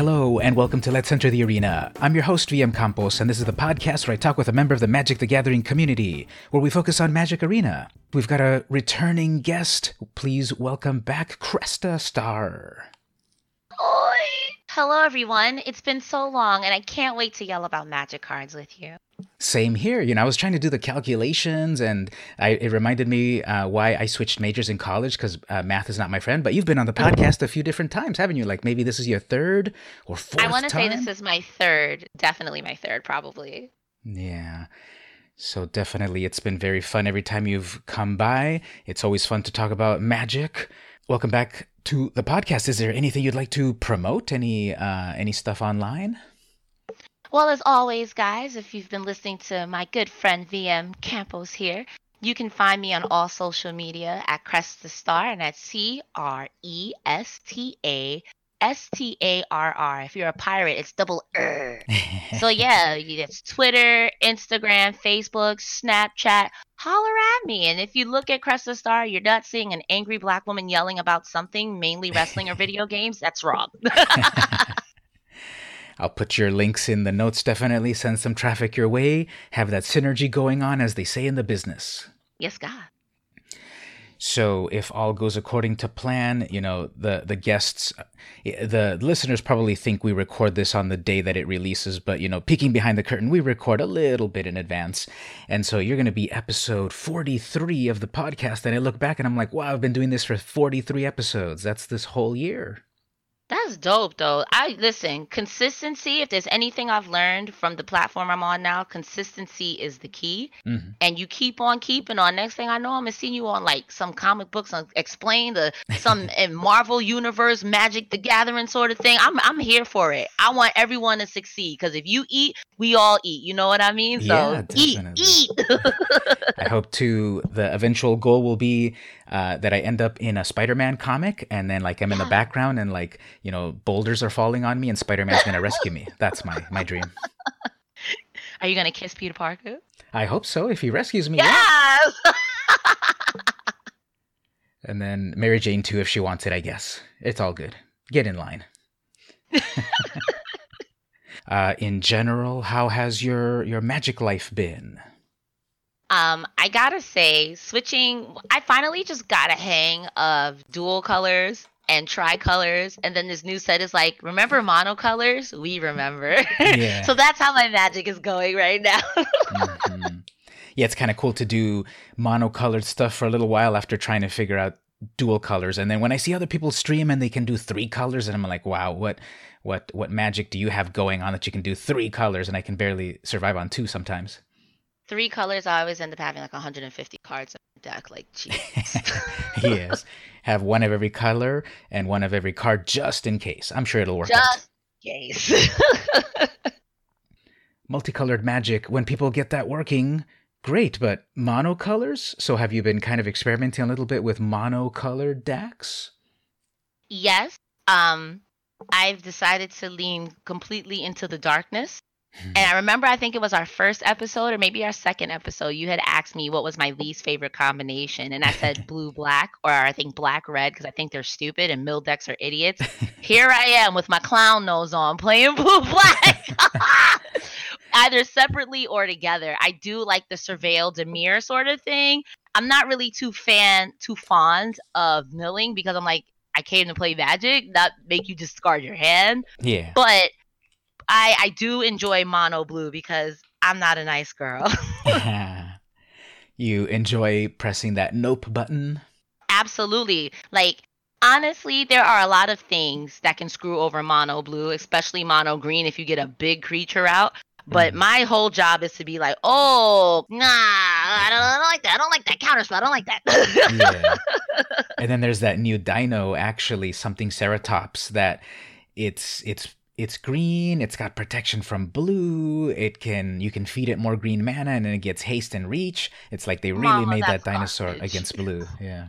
Hello, and welcome to Let's Enter the Arena. I'm your host, VM Campos, and this is the podcast where I talk with a member of the Magic the Gathering community, where we focus on Magic Arena. We've got a returning guest. Please welcome back Cresta Starr. Oi! Hello, everyone. It's been so long, and I can't wait to yell about magic cards with you. Same here. You know, I was trying to do the calculations, and I, it reminded me uh, why I switched majors in college because uh, math is not my friend. But you've been on the podcast a few different times, haven't you? Like maybe this is your third or fourth. I want to say this is my third, definitely my third, probably. Yeah. So definitely, it's been very fun every time you've come by. It's always fun to talk about magic. Welcome back to the podcast. Is there anything you'd like to promote? Any uh, any stuff online? Well, as always, guys, if you've been listening to my good friend VM Campos here, you can find me on all social media at Crest Cresta Starr, and at C R E S T A S T A R R. If you're a pirate, it's double R. so yeah, it's Twitter, Instagram, Facebook, Snapchat. Holler at me. And if you look at Crest Cresta Starr, you're not seeing an angry black woman yelling about something, mainly wrestling or video games. That's wrong. I'll put your links in the notes. Definitely send some traffic your way. Have that synergy going on, as they say in the business. yes, God. So if all goes according to plan, you know, the the guests the listeners probably think we record this on the day that it releases, but you know, peeking behind the curtain, we record a little bit in advance. And so you're going to be episode 43 of the podcast and I look back and I'm like, "Wow, I've been doing this for 43 episodes. That's this whole year." That's dope though. I listen, consistency, if there's anything I've learned from the platform I'm on now, consistency is the key. Mhm. And you keep on keeping on. Next thing I know, I'm gonna see you on like some comic books on explain the some in Marvel universe, Magic the Gathering sort of thing. I'm I'm here for it. I want everyone to succeed. Cause if you eat, we all eat. You know what I mean? So Yeah, eat, eat. I hope to the eventual goal will be uh, that I end up in a Spider-Man comic, and then like I'm in the background, and like you know boulders are falling on me, and Spider-Man's gonna rescue me. That's my my dream. Are you gonna kiss Peter Parker? I hope so. If he rescues me, yeah. Yes. And then Mary Jane too, if she wants it. I guess it's all good. Get in line. uh, in general, how has your your magic life been? Um, I gotta say, switching, I finally just got a hang of dual colors and tricolors, and then this new set is like, remember monocolors? We remember. Yeah. so that's how my magic is going right now. Mhm. Yeah, it's kind of cool to do monocolored stuff for a little while after trying to figure out dual colors. And then when I see other people stream and they can do three colors, and I'm like, wow, what, what, what magic do you have going on that you can do three colors? And I can barely survive on two sometimes. Three colors, I always end up having like 150 cards in my deck. Like, jeez. yes, have one of every color and one of every card just in case. I'm sure it'll work just in case. Multicolored magic. When people get that working, great. But monocolors. So have you been kind of experimenting a little bit with monocolored decks? yes. Um, I've decided to lean completely into the darkness. And hmm. I remember, I think it was our first episode or maybe our second episode. You had asked me what was my least favorite combination, and I said blue black, or I think black red, because I think they're stupid and mill decks are idiots. Here I am with my clown nose on, playing blue black, either separately or together. I do like the surveil Dimir sort of thing. I'm not really too fan, too fond of milling because I'm like, I came to play Magic, not make you discard your hand Yeah. but I I do enjoy mono blue because I'm not a nice girl. you enjoy pressing that nope button? Absolutely. Like honestly, there are a lot of things that can screw over mono blue, especially mono green if you get a big creature out. But Mhm. my whole job is to be like, oh, nah, I don't, I don't like that. I don't like that counter spell. I don't like that. yeah. And then there's that new dino, actually, something Ceratops that it's it's it's green, it's got protection from blue, it can you can feed it more green mana and then it gets haste and reach. It's like they really Mama, made that dinosaur garbage. against blue. Yeah.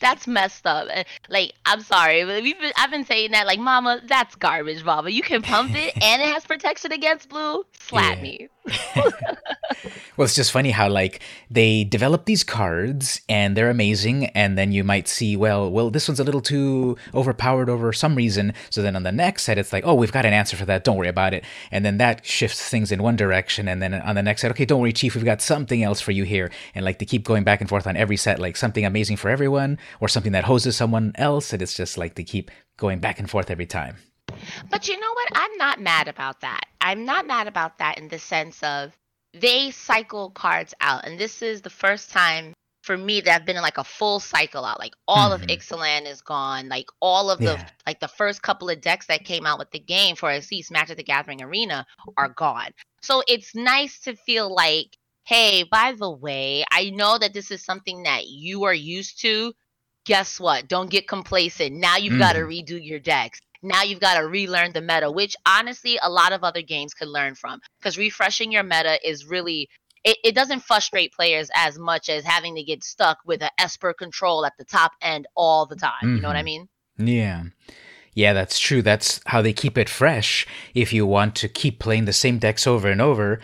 That's messed up. Like, I'm sorry, but we've been, I've been saying that, like, Mama, that's garbage, Mama. You can pump it and it has protection against blue. Slap yeah. me. well, it's just funny how like they develop these cards and they're amazing, and then you might see, well, well, this one's a little too overpowered over some reason. So then on the next set, it's like, oh, we've got an answer for that. Don't worry about it. And then that shifts things in one direction, and then on the next set, okay, don't worry, Chief, we've got something else for you here. And like they keep going back and forth on every set, like something amazing for everyone, or something that hoses someone else, and it's just like they keep going back and forth every time. But you know what? I'm not mad about that. I'm not mad about that in the sense of they cycle cards out. And this is the first time for me that I've been in like a full cycle out. Like all mm-hmm. of Ixalan is gone. Like all of the yeah. like the first couple of decks that came out with the game for at least Magic the Gathering Arena are gone. So it's nice to feel like, hey, by the way, I know that this is something that you are used to. Guess what? Don't get complacent. Now you've mm. got to redo your decks. Now you've got to relearn the meta, which honestly a lot of other games could learn from because refreshing your meta is really it, it doesn't frustrate players as much as having to get stuck with an Esper control at the top end all the time. Mm-hmm. You know what I mm-hmm. mean? Yeah. Yeah, that's true. That's how they keep it fresh. If you want to keep playing the same decks over and over,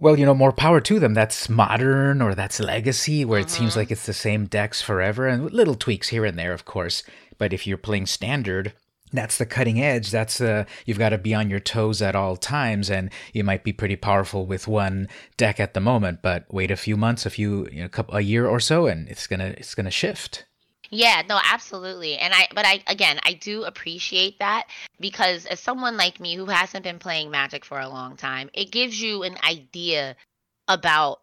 well, you know, more power to them. That's modern or that's legacy, where it seems mm-hmm. like it's the same decks forever and little tweaks here and there, of course. But if you're playing standard, that's the cutting edge. That's uh, you've got to be on your toes at all times, and you might be pretty powerful with one deck at the moment. But wait a few months, a few, you know, couple, a year or so, and it's gonna it's gonna shift. Yeah, no, absolutely. And I but I again, I do appreciate that because as someone like me who hasn't been playing Magic for a long time, it gives you an idea about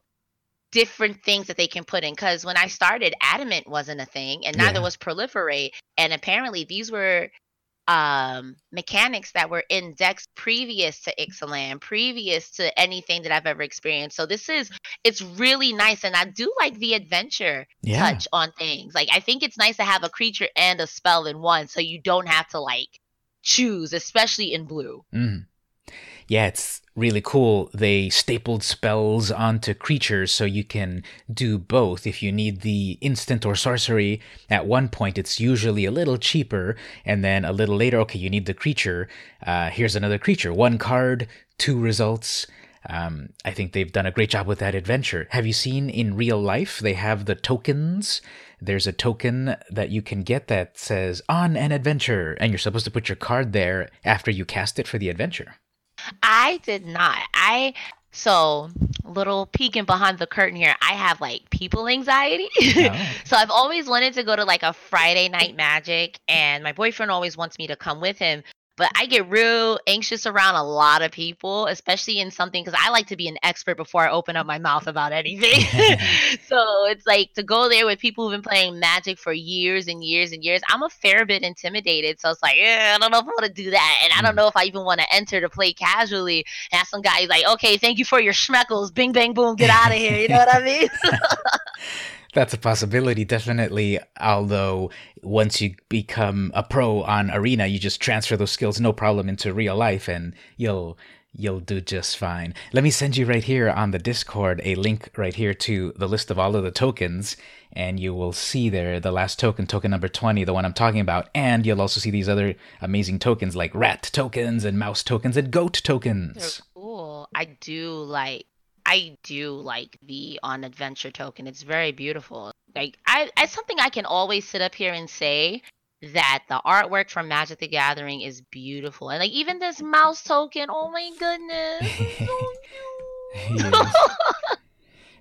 different things that they can put in cuz when I started adamant wasn't a thing and neither yeah. was proliferate and apparently these were um, mechanics that were indexed previous to Ixalan, previous to anything that I've ever experienced. So this is it's really nice, and I do like the adventure yeah. touch on things. Like I think it's nice to have a creature and a spell in one, so you don't have to like choose, especially in blue. Mm yeah, it's really cool. They stapled spells onto creatures so you can do both. If you need the instant or sorcery at one point, it's usually a little cheaper. And then a little later, okay, you need the creature. Uh, here's another creature. One card, two results. Um, I think they've done a great job with that adventure. Have you seen in real life? They have the tokens. There's a token that you can get that says on an adventure, and you're supposed to put your card there after you cast it for the adventure. I did not. I so little peeking behind the curtain here. I have like people anxiety. Oh. so I've always wanted to go to like a Friday night magic and my boyfriend always wants me to come with him, but I get real anxious around a lot of people, especially in something because I like to be an expert before I open up my mouth about anything. so it's like to go there with people who've been playing Magic for years and years and years. I'm a fair bit intimidated, so it's like, yeah, I don't know if I want to do that, and I don't mm. know if I even want to enter to play casually. And some guy is like, okay, thank you for your schmeckles, bing bang boom, get out of here. You know what I mean? That's a possibility, definitely. Although once you become a pro on Arena, you just transfer those skills no problem into real life, and you'll you'll do just fine. Let me send you right here on the Discord a link right here to the list of all of the tokens, and you will see there the last token, token number 20, the one I'm talking about, and you'll also see these other amazing tokens like rat tokens and mouse tokens and goat tokens. They're cool. I do like I do like the on adventure token. It's very beautiful. Like I, it's something I can always sit up here and say that the artwork from Magic the Gathering is beautiful, and like even this mouse token. Oh my goodness!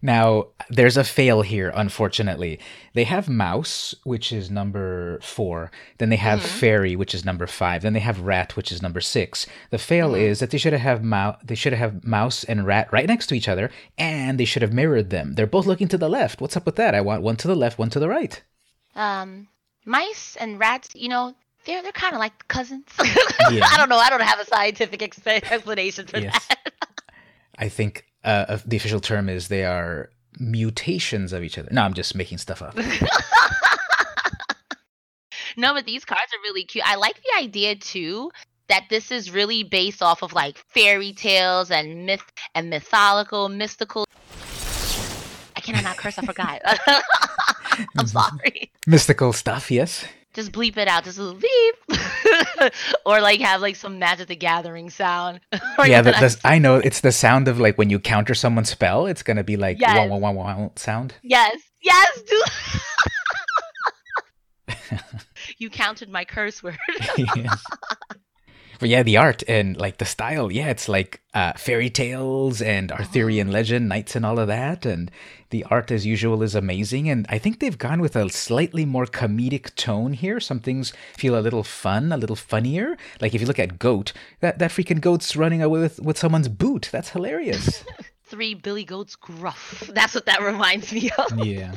Now, there's a fail here, unfortunately. They have mouse, which is number four. Then they have mm-hmm. fairy, which is number five. Then they have rat, which is number six. The fail mm-hmm. is that they should have mouse. They should have mouse and rat right next to each other, and they should have mirrored them. They're both looking to the left. What's up with that? I want one to the left, one to the right. Um, mice and rats. You know, they're they're kind of like cousins. yeah. I don't know. I don't have a scientific explanation for yes. that. I think uh, the official term is they are mutations of each other. No, I'm just making stuff up. no, but these cards are really cute. I like the idea too that this is really based off of like fairy tales and myth and mythological, mystical. I cannot not curse. I forgot. I'm sorry. Mystical stuff, yes. Just bleep it out. Just a beep, or like have like some Magic the Gathering sound. Yeah, the, the, I know it's the sound of like when you counter someone's spell. It's gonna be like Yes. wow wow wow wow sound. Yes, yes, dude. you counted my curse word. yes. But yeah, the art and like the style, yeah, it's like uh, fairy tales and Arthurian legend, knights and all of that. And the art, as usual, is amazing. And I think they've gone with a slightly more comedic tone here. Some things feel a little fun, a little funnier. Like if you look at Goat, that, that freaking goat's running away with, with someone's boot. That's hilarious. Three Billy Goats gruff. That's what that reminds me of. yeah.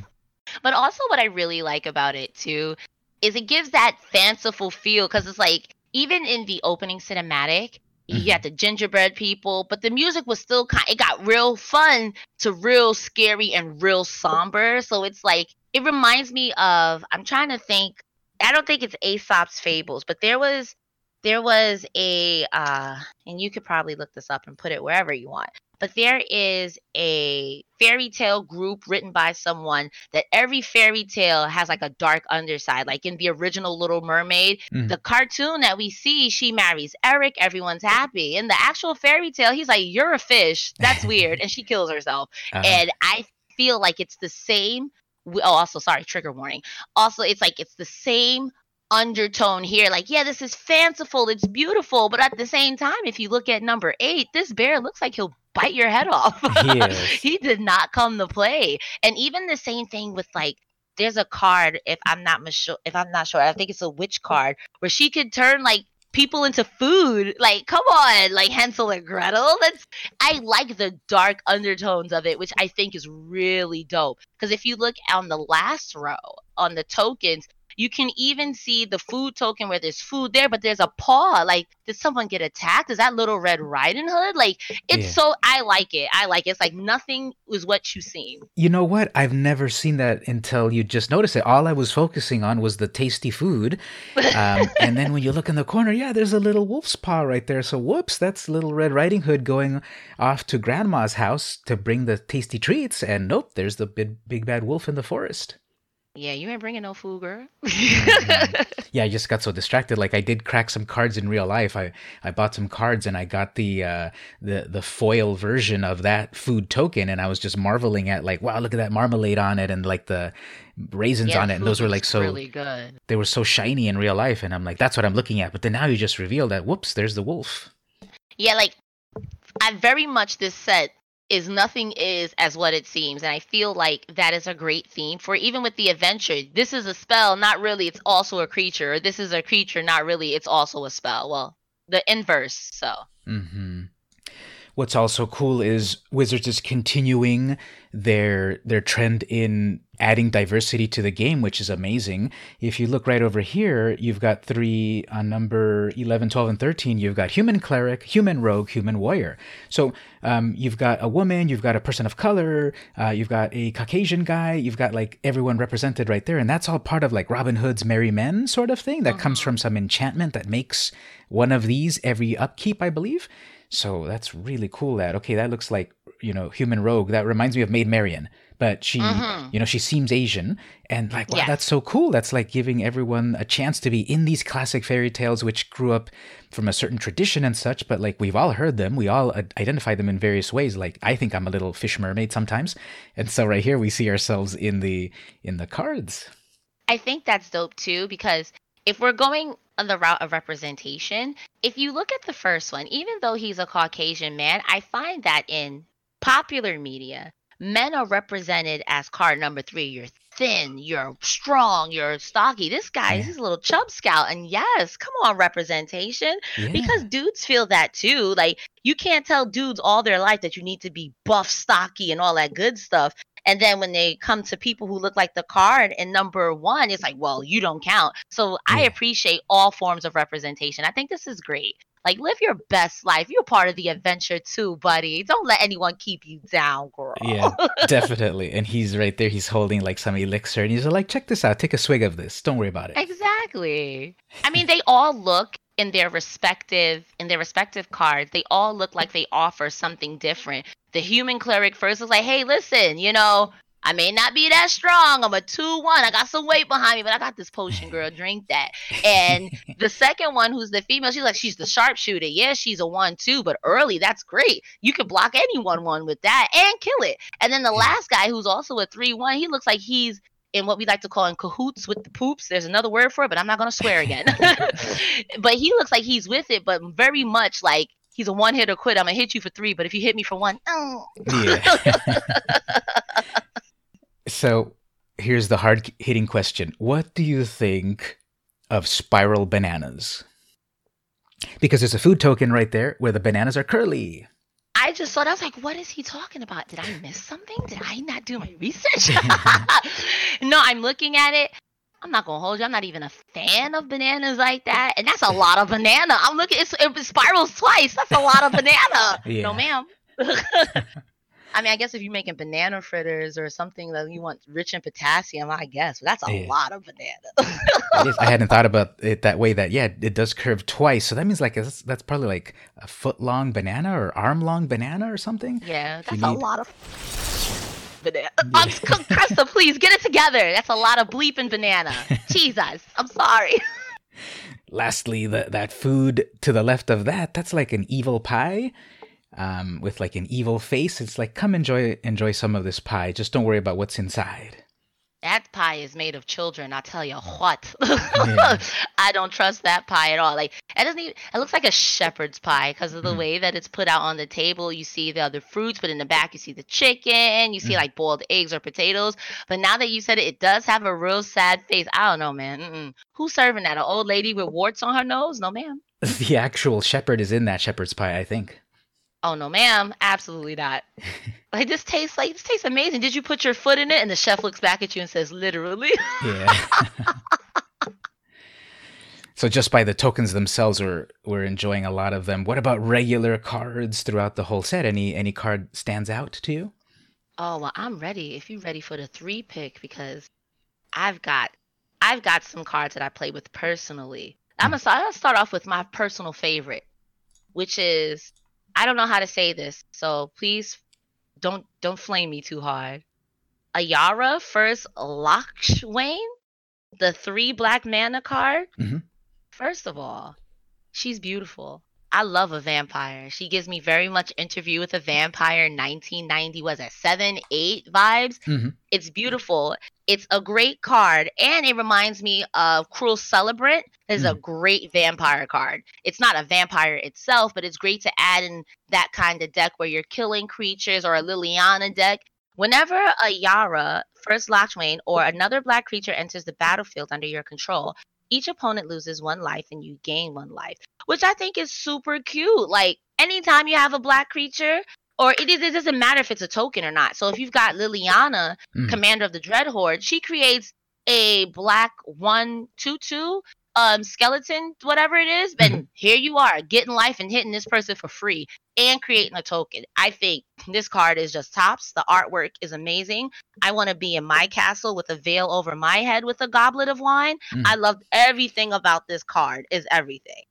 But also, what I really like about it too is it gives that fanciful feel because it's like even in the opening cinematic, you Mhm. got the gingerbread people, but the music was still kind. It got real fun to real scary and real somber. So it's like it reminds me of. I'm trying to think. I don't think it's Aesop's Fables, but there was there was a uh and you could probably look this up and put it wherever you want but there is a fairy tale group written by someone that every fairy tale has like a dark underside like in the original little mermaid Mhm. the cartoon that we see she marries eric everyone's happy in the actual fairy tale he's like you're a fish that's weird and she kills herself Uh, and I feel like it's the same. Oh, also, sorry, trigger warning. Also, it's like it's the same undertone here. Like, yeah, this is fanciful, it's beautiful, but at the same time, if you look at number eight, this bear looks like he'll bite your head off. Yes. he did not come to play. And even the same thing with like. There's a card, if I'm not sure, if I'm not sure, I think it's a witch card where she could turn like people into food. Like, come on, like Hansel and Gretel. That's I like the dark undertones of it, which I think is really dope. Because if you look on the last row on the tokens, you can even see the food token where there's food there, but there's a paw. Like, did someone get attacked? Is that Little Red Riding Hood? Like, it's Yeah. so I like it. I like it. It's like nothing is what you seen. You know what? I've never seen that until you just noticed it. All I was focusing on was the tasty food. Um, and then when you look in the corner, yeah, there's a little wolf's paw right there. So, whoops, that's Little Red Riding Hood going off to Grandma's house to bring the tasty treats. And nope, there's the big, big bad wolf in the forest. Yeah, you ain't bringing no food, girl. Yeah, I just got so distracted. Like I did crack some cards in real life. I, I bought some cards and I got the uh, the the foil version of that food token, and I was just marveling at like, wow, look at that marmalade on it and like the raisins Yeah, on it, and those were like so really good. they were so shiny in real life, and I'm like, that's what I'm looking at. But then now you just reveal that, whoops, there's the wolf. Yeah, like I very much this set is nothing is as what it seems, and I feel like that is a great theme for even with the adventure. This is a spell, not really. It's also a creature. Or this is a creature, not really. It's also a spell. Well, the inverse. So hmm What's also cool is Wizards is continuing their their trend in adding diversity to the game, which is amazing. If you look right over here, you've got three on number 11, 12, and 13. You've got human cleric, human rogue, human warrior. So um, you've got a woman, you've got a person of color, uh, you've got a Caucasian guy, you've got like everyone represented right there. And that's all part of like Robin Hood's Merry Men sort of thing that comes from some enchantment that makes one of these every upkeep, I believe. So that's really cool. That okay, that looks like you know human rogue. That reminds me of Maid Marian, but she Mhm. you know she seems Asian, and like wow, Yes. that's so cool. That's like giving everyone a chance to be in these classic fairy tales, which grew up from a certain tradition and such. But like we've all heard them, we all identify them in various ways. Like I think I'm a little fish mermaid sometimes, and so right here we see ourselves in the in the cards. I think that's dope too because if we're going on the route of representation, if you look at the first one, even though he's a Caucasian man, I find that in popular media, men are represented as card number three. You're thin, you're strong, you're stocky. This guy, Yeah. he's a little chub scout. And yes, come on, representation. Yeah. Because dudes feel that too. Like you can't tell dudes all their life that you need to be buff, stocky, and all that good stuff. And then when they come to people who look like the card and number one, it's like, well, you don't count. So I appreciate all forms of representation. I think this is great. Like live your best life. You're part of the adventure too, buddy. Don't let anyone keep you down, girl. Yeah, definitely. And he's right there. He's holding like some elixir, and he's like, "Check this out. Take a swig of this. Don't worry about it." Exactly. I mean, they all look in their respective in their respective cards. They all look like they offer something different. The human cleric first is like, "Hey, listen, you know, I may not be that strong. I'm a 2 1. I got some weight behind me, but I got this potion, girl. Drink that. And the second one, who's the female, she's like, she's the sharpshooter. Yeah, she's a 1 2, but early, that's great. You can block anyone 1 with that and kill it. And then the last guy, who's also a 3 1, he looks like he's in what we like to call in cahoots with the poops. There's another word for it, but I'm not going to swear again. but he looks like he's with it, but very much like he's a one hitter quit. I'm gonna hit you for three, but if you hit me for one, oh. Yeah. so here's the hard hitting question What do you think of spiral bananas? Because there's a food token right there where the bananas are curly. I just thought I was like, what is he talking about? Did I miss something? Did I not do my research? no, I'm looking at it. I'm not gonna hold you. I'm not even a fan of bananas like that, and that's a lot of banana. I'm looking. It's, it spirals twice. That's a lot of banana. Yeah. No, ma'am. I mean, I guess if you're making banana fritters or something that you want rich in potassium, I guess. That's a yeah. lot of banana. I hadn't thought about it that way. That yeah, it does curve twice, so that means like that's, that's probably like a foot long banana or arm long banana or something. Yeah, that's a lot of banana. Yeah. Um, Cresta, please get it together. That's a lot of bleeping banana. Jesus, I'm sorry. Lastly, the, that food to the left of that, that's like an evil pie um, with like an evil face. It's like, come enjoy enjoy some of this pie. Just don't worry about what's inside. That pie is made of children. I'll tell you what. Yeah. I don't trust that pie at all. Like it doesn't even. It looks like a shepherd's pie because of the mm. way that it's put out on the table. You see the other fruits, but in the back you see the chicken. You see mm. like boiled eggs or potatoes. But now that you said it, it does have a real sad face. I don't know, man. Mm-mm. Who's serving that? An old lady with warts on her nose? No, ma'am. The actual shepherd is in that shepherd's pie, I think. Oh no, ma'am, absolutely not. like this tastes like this tastes amazing. Did you put your foot in it? And the chef looks back at you and says, "Literally." yeah. so just by the tokens themselves, we're we're enjoying a lot of them. What about regular cards throughout the whole set? Any any card stands out to you? Oh well, I'm ready. If you're ready for the three pick, because I've got I've got some cards that I play with personally. I'm hmm. gonna, I'm gonna start off with my personal favorite, which is I don't know how to say this, so please don't don't flame me too hard. Ayara first Locthwain, the three black mana card. Mm-hmm. First of all, she's beautiful. I love a vampire. She gives me very much interview with a vampire 1990 was it 7 8 vibes. Mm-hmm. It's beautiful. It's a great card and it reminds me of Cruel Celebrant. Is mm-hmm. a great vampire card. It's not a vampire itself, but it's great to add in that kind of deck where you're killing creatures or a Liliana deck. Whenever Ayara, first Locthwain, or another black creature enters the battlefield under your control, each opponent loses one life and you gain one life, which I think is super cute. Like anytime you have a black creature, or it is it doesn't matter if it's a token or not. So if you've got Liliana, mm. commander of the Dread Horde, she creates a black one two two um skeleton, whatever it is, then mm-hmm. here you are getting life and hitting this person for free and creating a token. I think this card is just tops. The artwork is amazing. I want to be in my castle with a veil over my head with a goblet of wine. Mm. I loved everything about this card. Is everything.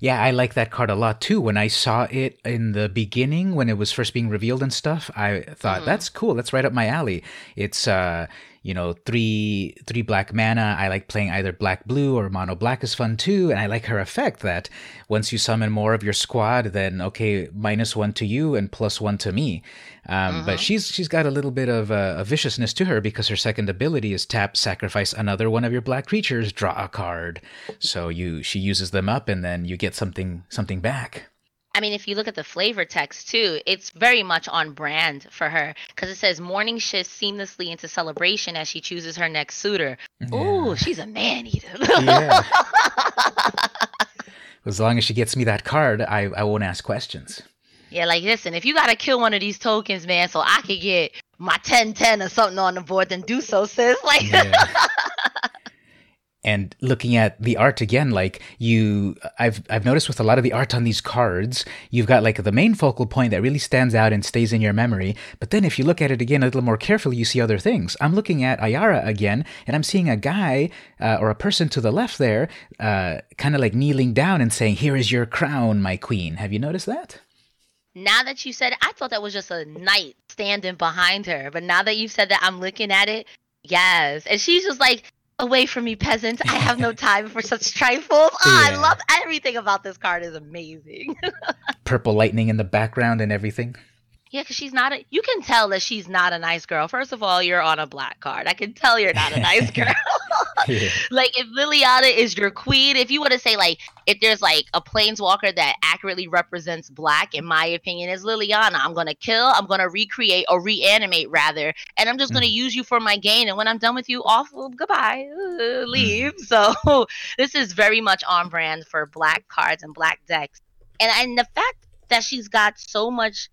Yeah, I like that card a lot too. When I saw it in the beginning, when it was first being revealed and stuff, I thought mm-hmm. that's cool. That's right up my alley. It's uh, you know, three three black mana. I like playing either black blue or mono black is fun too, and I like her effect that once you summon more of your squad, then okay, minus one to you and plus one to me. Um, But mm-hmm. she's she's got a little bit of uh, a viciousness to her because her second ability is tap, sacrifice another one of your black creatures, draw a card. So you she uses them up, and then you get something something back. I mean, if you look at the flavor text too, it's very much on brand for her because it says morning shift seamlessly into celebration as she chooses her next suitor. Yeah. Ooh, she's a man eater. yeah. as long as she gets me that card, I, I won't ask questions. Yeah, like listen, if you gotta kill one of these tokens, man, so I could get my 10-10 or something on the board, then do so, sis. Like yeah and looking at the art again like you i've i've noticed with a lot of the art on these cards you've got like the main focal point that really stands out and stays in your memory but then if you look at it again a little more carefully you see other things i'm looking at ayara again and i'm seeing a guy uh, or a person to the left there uh, kind of like kneeling down and saying here is your crown my queen have you noticed that now that you said it, I thought that was just a knight standing behind her. But now that you've said that, I'm looking at it. Yes. And she's just like, away from me, peasant. I have no time for such trifles. Oh, yeah. I love everything about this card is amazing. Purple lightning in the background and everything. Yeah, because she's not a. You can tell that she's not a nice girl. First of all, you're on a black card. I can tell you're not a nice girl. yeah. Like if Liliana is your queen, if you want to say like if there's like a planeswalker that accurately represents black, in my opinion, is Liliana. I'm gonna kill. I'm gonna recreate or reanimate rather, and I'm just gonna mm. use you for my gain. And when I'm done with you, off goodbye, uh, leave. Mm. So this is very much on brand for black cards and black decks. And and the fact that she's got so much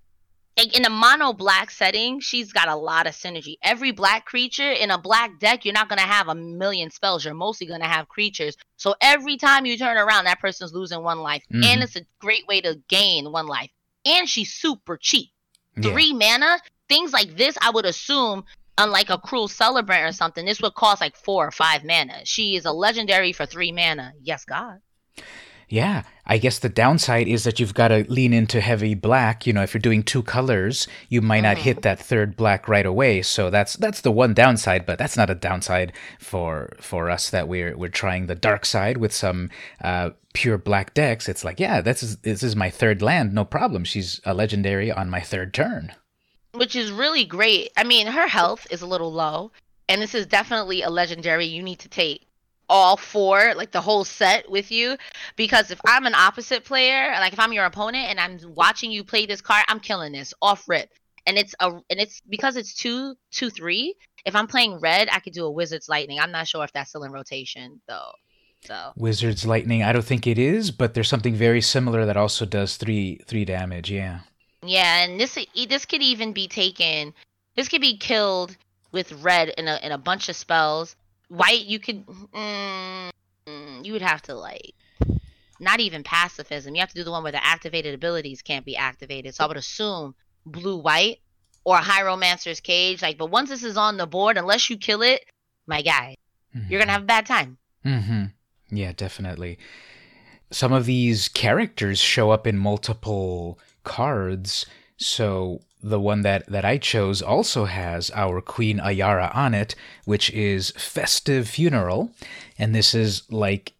in a mono black setting, she's got a lot of synergy. Every black creature in a black deck, you're not going to have a million spells. You're mostly going to have creatures. So every time you turn around, that person's losing one life. Mm-hmm. And it's a great way to gain one life. And she's super cheap. Yeah. Three mana, things like this, I would assume, unlike a cruel celebrant or something, this would cost like four or five mana. She is a legendary for three mana. Yes, God. Yeah, I guess the downside is that you've got to lean into heavy black. You know, if you're doing two colors, you might not hit mm. that third black right away. So that's that's the one downside, but that's not a downside for for us that we're we're trying the dark side with some uh, pure black decks. It's like, yeah, this is this is my third land, no problem. She's a legendary on my third turn, which is really great. I mean, her health is a little low, and this is definitely a legendary you need to take all four, like the whole set with you. Because if I'm an opposite player, like if I'm your opponent and I'm watching you play this card, I'm killing this off rip. And it's a and it's because it's two two three. If I'm playing red, I could do a Wizard's Lightning. I'm not sure if that's still in rotation though. So Wizard's Lightning, I don't think it is, but there's something very similar that also does three three damage. Yeah. Yeah, and this this could even be taken. This could be killed with red in a in a bunch of spells white you could mm, you would have to like not even pacifism. You have to do the one where the activated abilities can't be activated. So i would assume blue white or hieromancer's cage. Like but once this is on the board unless you kill it my guy mm-hmm. you're gonna have a bad time. Mm-hmm. yeah definitely. Some of these characters show up in multiple cards so the one that, that I chose also has our Queen Ayara on it, which is Festive Funeral. And this is like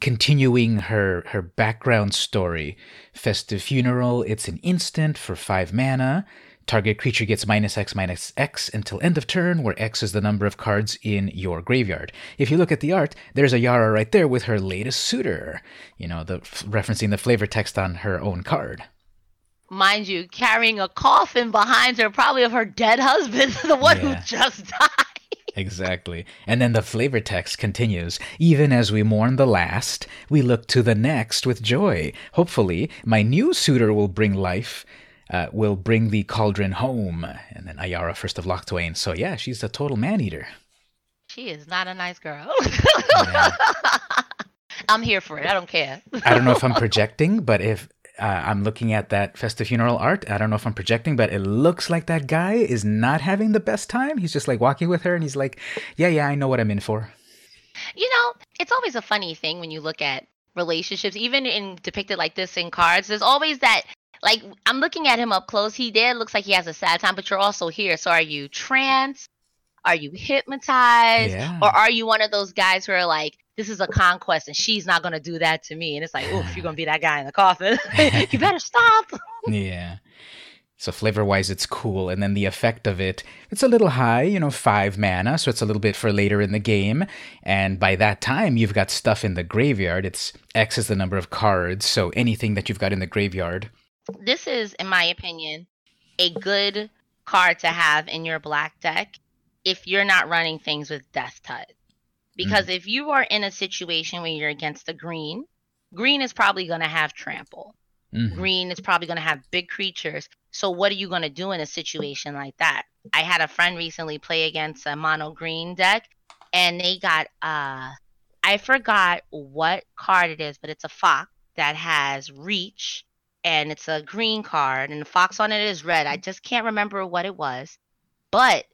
continuing her, her background story. Festive Funeral, it's an instant for 5 mana. Target creature gets minus X minus X until end of turn, where X is the number of cards in your graveyard. If you look at the art, there's Ayara right there with her latest suitor. You know, the referencing the flavor text on her own card mind you, carrying a coffin behind her, probably of her dead husband, the one yeah. who just died. Exactly. And then the flavor text continues Even as we mourn the last, we look to the next with joy. Hopefully, my new suitor will bring life. Uh, will bring the cauldron home. And then Ayara, first of Locthwain. So, yeah, she's a total man eater. She is not a nice girl. I'm here for it. I don't care. I don't know if I'm projecting, but if uh, I'm looking at that festive funeral art. I don't know if I'm projecting, but it looks like that guy is not having the best time. He's just like walking with her and he's like, yeah, yeah, I know what I'm in for. You know, it's always a funny thing when you look at relationships, even in depicted like this in cards. There's always that, like, I'm looking at him up close. He there looks like he has a sad time, but you're also here. So are you trans? Are you hypnotized? Yeah. Or are you one of those guys who are like, this is a conquest and she's not going to do that to me. And it's like, oof, you're going to be that guy in the coffin. you better stop. yeah. So flavor wise, it's cool. And then the effect of it, it's a little high, you know, five mana. So it's a little bit for later in the game. And by that time, you've got stuff in the graveyard. It's X is the number of cards. So anything that you've got in the graveyard. This is, in my opinion, a good card to have in your black deck if you're not running things with Death Touch. Because mm-hmm. if you are in a situation where you're against a green, green is probably going to have trample. Mm-hmm. Green is probably going to have big creatures. So what are you going to do in a situation like that? I had a friend recently play against a mono green deck and they got uh I forgot what card it is, but it's a fox that has reach and it's a green card and the fox on it is red. I just can't remember what it was. But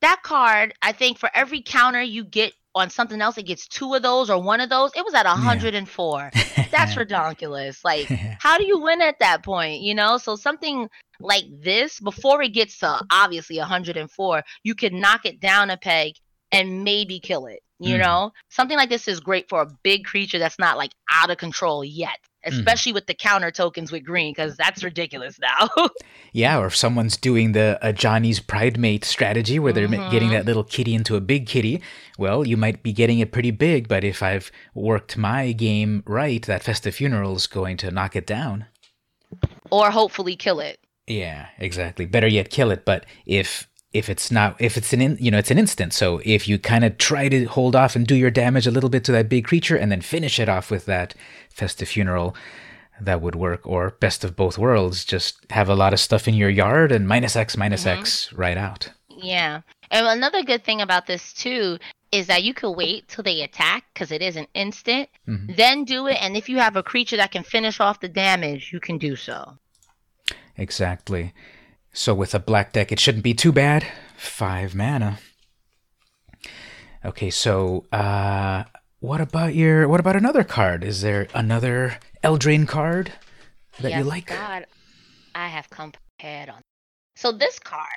that card, I think for every counter you get on something else it gets two of those or one of those, it was at 104. That's ridiculous. Like, how do you win at that point? You know, so something like this before it gets to obviously 104, you can knock it down a peg and maybe kill it. You Mhm. know, something like this is great for a big creature that's not like out of control yet, especially with the counter tokens with green, because that's ridiculous now. Yeah, or if someone's doing the Ajani's Pridemate strategy where they're ma- getting that little kitty into a big kitty, well, you might be getting it pretty big, but if I've worked my game right, that Festive Funeral's going to knock it down. or hopefully kill it. Yeah, exactly. Better yet, kill it. But if if it's not, if it's an in, you know, it's an instant. So if you kind of try to hold off and do your damage a little bit to that big creature, and then finish it off with that festive funeral, that would work. Or best of both worlds, just have a lot of stuff in your yard and minus X, minus Mhm. X, right out. Yeah. And another good thing about this too is that you could wait till they attack because it is an instant, Mhm. then do it. And if you have a creature that can finish off the damage, you can do so. Exactly. So with a black deck, it shouldn't be too bad. Five mana. Okay, so uh, what about your? What about another card? Is there another Eldraine card that you Yes, like? God, I have come prepared on. So this card.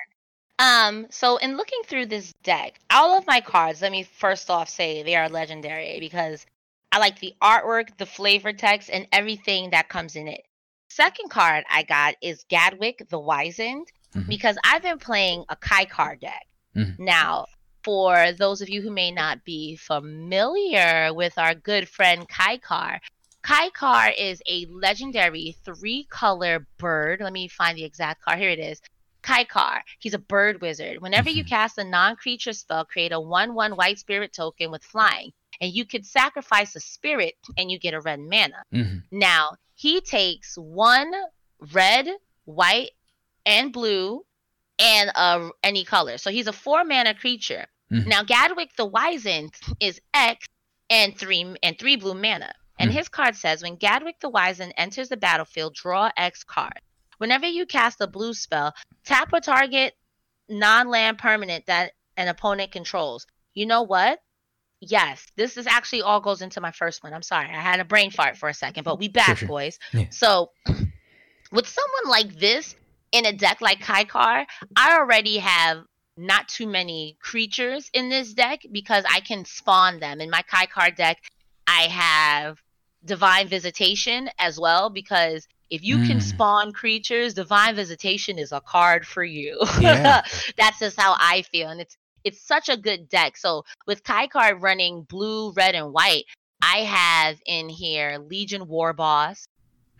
Um, so in looking through this deck, all of my cards, let me first off say they are legendary because I like the artwork, the flavor text, and everything that comes in it. Second card I got is Gadwick the Wizened Mhm. because I've been playing a Kykar deck. Mhm. Now, for those of you who may not be familiar with our good friend Kykar, Kykar is a legendary three color bird. Let me find the exact card. Here it is. Kykar. He's a bird wizard. Whenever you Mhm. cast a non creature spell, create a 1 1 white spirit token with flying. And you could sacrifice a spirit and you get a red mana. Mm-hmm. Now, he takes one red, white, and blue, and uh, any color. So he's a four mana creature. Mhm. Now, Gadwick the Wizened is X and three and three blue mana. And Mhm. his card says when Gadwick the Wizened enters the battlefield, draw X card. Whenever you cast a blue spell, tap a target non-land permanent that an opponent controls. You know what? Yes, this is actually all goes into my first one. I'm sorry, I had a brain fart for a second, but we back, sure. boys. Yeah. So, with someone like this in a deck like Kykar, I already have not too many creatures in this deck because I can spawn them. In my Kykar deck, I have Divine Visitation as well because if you can Mm. spawn creatures, Divine Visitation is a card for you. Yeah. That's just how I feel. And it's it's such a good deck. So with Kykar running blue, red, and white, I have in here Legion Warboss,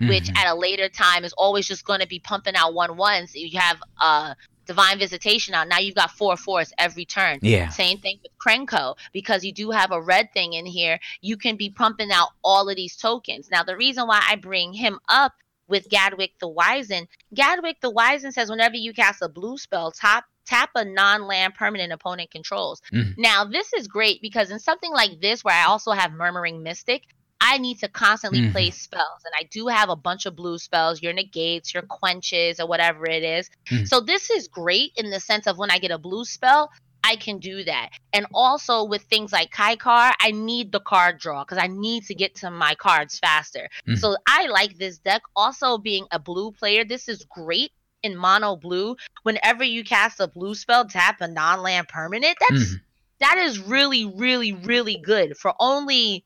which Mhm. at a later time is always just going to be pumping out one ones. You have uh Divine Visitation out. Now you've got four fours every turn. Yeah. Same thing with Krenko because you do have a red thing in here. You can be pumping out all of these tokens. Now the reason why I bring him up with Gadwick the Wizen, Gadwick the Wizen says whenever you cast a blue spell, top tap a non-land permanent opponent controls. Mhm. Now this is great because in something like this where I also have Murmuring Mystic, I need to constantly Mhm. play spells, and I do have a bunch of blue spells, your negates, your quenches, or whatever it is. Mhm. So this is great in the sense of when I get a blue spell, I can do that. And also with things like Kai Kykar, I need the card draw because I need to get to my cards faster. Mhm. So I like this deck. Also being a blue player, this is great in mono blue. Whenever you cast a blue spell, tap a non-land permanent. That's Mhm. that is really, really, really good for only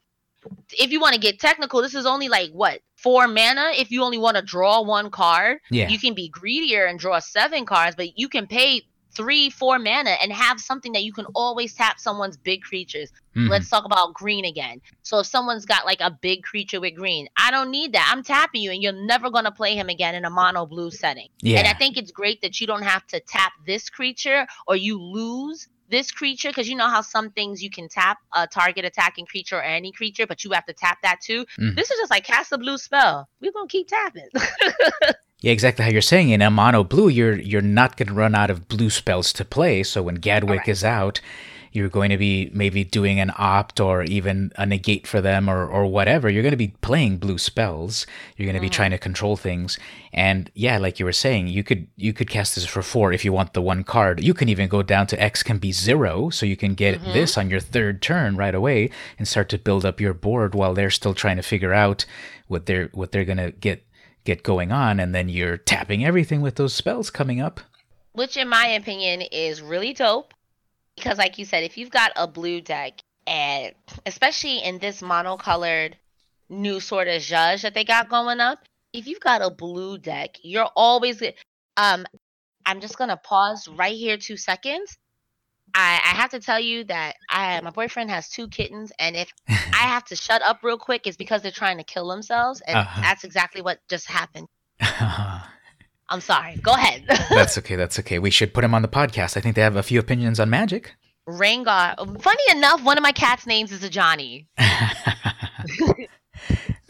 if you want to get technical, this is only like what four mana. If you only want to draw one card, Yeah. you can be greedier and draw seven cards, but you can pay three, four mana and have something that you can always tap someone's big creatures. Mhm. Let's talk about green again. So if someone's got like a big creature with green, I don't need that. I'm tapping you and you're never going to play him again in a mono blue setting. Yeah. And I think it's great that you don't have to tap this creature or you lose this creature because you know how some things you can tap a target attacking creature or any creature, but you have to tap that too. Mhm. This is just like cast a blue spell. We're gonna keep tapping. Yeah, exactly how you're saying. In a mono blue, you're you're not going to run out of blue spells to play. So when Gadwick Correct. is out, you're going to be maybe doing an opt or even a negate for them or, or whatever, you're going to be playing blue spells. You're going to be mm. trying to control things. And yeah, like you were saying, you could you could cast this for four if you want the one card. You can even go down to X can be zero, so you can get mm-hmm. this on your third turn right away and start to build up your board while they're still trying to figure out what they're what they're gonna get get going on, and then you're tapping everything with those spells coming up. Which in my opinion is really dope because like you said if you've got a blue deck and especially in this monocolored new sort of judge that they got going up if you've got a blue deck you're always um i'm just gonna pause right here two seconds I, I have to tell you that I my boyfriend has two kittens, and if I have to shut up real quick, it's because they're trying to kill themselves, and uh-huh. that's exactly what just happened. I'm sorry. Go ahead. that's okay. That's okay. We should put him on the podcast. I think they have a few opinions on magic. Rengar. Funny enough, one of my cat's names is Ajani.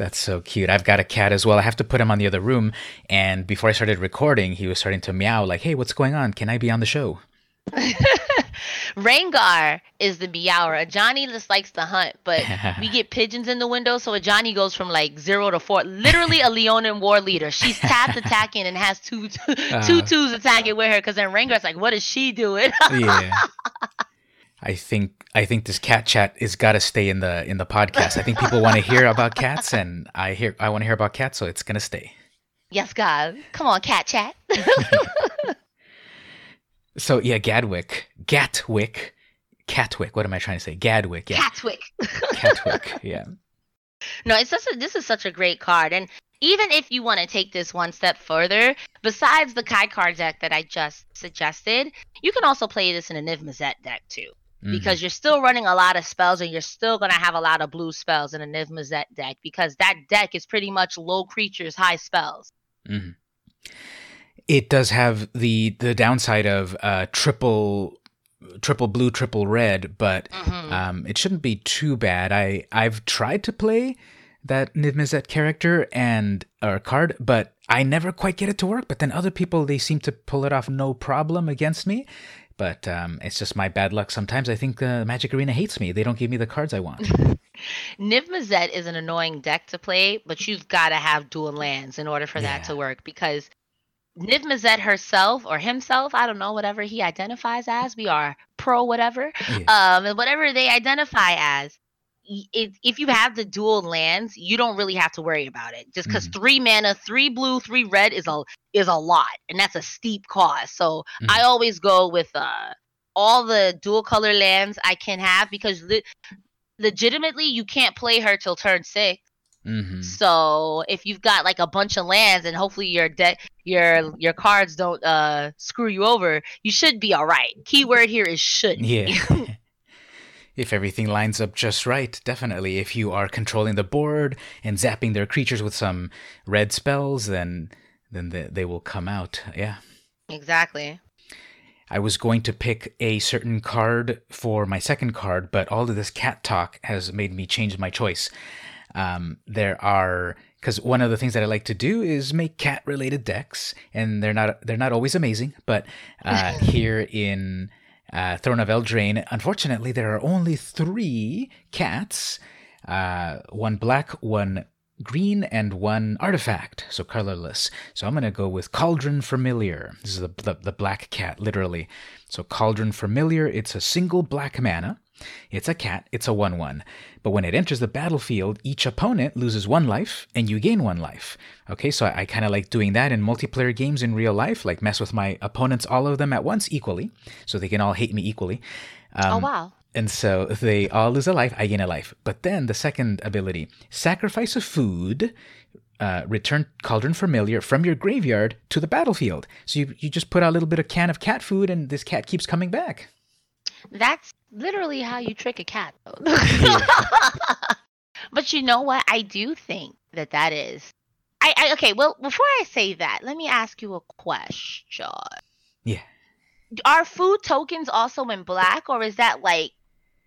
That's so cute. I've got a cat as well. I have to put him on the other room. And before I started recording, he was starting to meow, like, hey, what's going on? Can I be on the show? Rengar is the meower. Johnny just likes to hunt, but we get pigeons in the window, so a Johnny goes from like zero to four. Literally a Leonin war leader. She's tapped attacking and has two two, uh, two twos attacking with her because then Rengar's like, what is she doing? yeah. I think I think this cat chat is got to stay in the in the podcast. I think people want to hear about cats, and I hear I want to hear about cats, so it's gonna stay. Yes, God. Come on, cat chat. So yeah, Gadwick, Gatwick, Catwick. What am I trying to say? Gadwick. Yeah. Catwick. Catwick. Yeah. No, it's such a, this is such a great card, and even if you want to take this one step further, besides the Kykar deck that I just suggested, you can also play this in a Niv Mizzet deck too. Mm-hmm. Because you're still running a lot of spells and you're still going to have a lot of blue spells in a Niv Mizzet deck because that deck is pretty much low creatures, high spells. Mm-hmm it does have the the downside of uh, triple triple blue, triple red, but mm-hmm. um, it shouldn't be too bad. I I've tried to play that Niv Mizzet character and or card, but I never quite get it to work. But then other people they seem to pull it off no problem against me. But um, it's just my bad luck. Sometimes I think uh, Magic Arena hates me. They don't give me the cards I want. Niv Mizzet is an annoying deck to play, but you've got to have dual lands in order for yeah. that to work because Niv Mizzet herself or himself, I don't know, whatever he identifies as, we are pro whatever, yeah. um, and whatever they identify as. It, if you have the dual lands, you don't really have to worry about it. Just because mm-hmm. three mana, three blue, three red is a is a lot, and that's a steep cost. So mm-hmm. I always go with uh, all the dual color lands I can have because le- legitimately you can't play her till turn six. Mm-hmm. So if you've got like a bunch of lands and hopefully your deck your your cards don't uh screw you over, you should be all right. Keyword here is should. Yeah. if everything lines up just right, definitely. If you are controlling the board and zapping their creatures with some red spells, then then they, they will come out. Yeah. Exactly. I was going to pick a certain card for my second card, but all of this cat talk has made me change my choice. Um, there are because one of the things that I like to do is make cat related decks, and they're not they're not always amazing. But uh, here in uh, Throne of Eldraine, unfortunately, there are only three cats: uh, one black, one green, and one artifact, so colorless. So I'm gonna go with Cauldron Familiar. This is the, the, the black cat, literally. So Cauldron Familiar. It's a single black mana. It's a cat, it's a 1 1. But when it enters the battlefield, each opponent loses one life and you gain one life. Okay, so I, I kind of like doing that in multiplayer games in real life, like mess with my opponents, all of them at once equally, so they can all hate me equally. Um, oh, wow. And so they all lose a life, I gain a life. But then the second ability sacrifice a food, uh, return Cauldron Familiar from your graveyard to the battlefield. So you, you just put out a little bit of can of cat food and this cat keeps coming back. That's literally how you trick a cat. but you know what? I do think that that is. I, I okay. Well, before I say that, let me ask you a question. Yeah. Are food tokens also in black, or is that like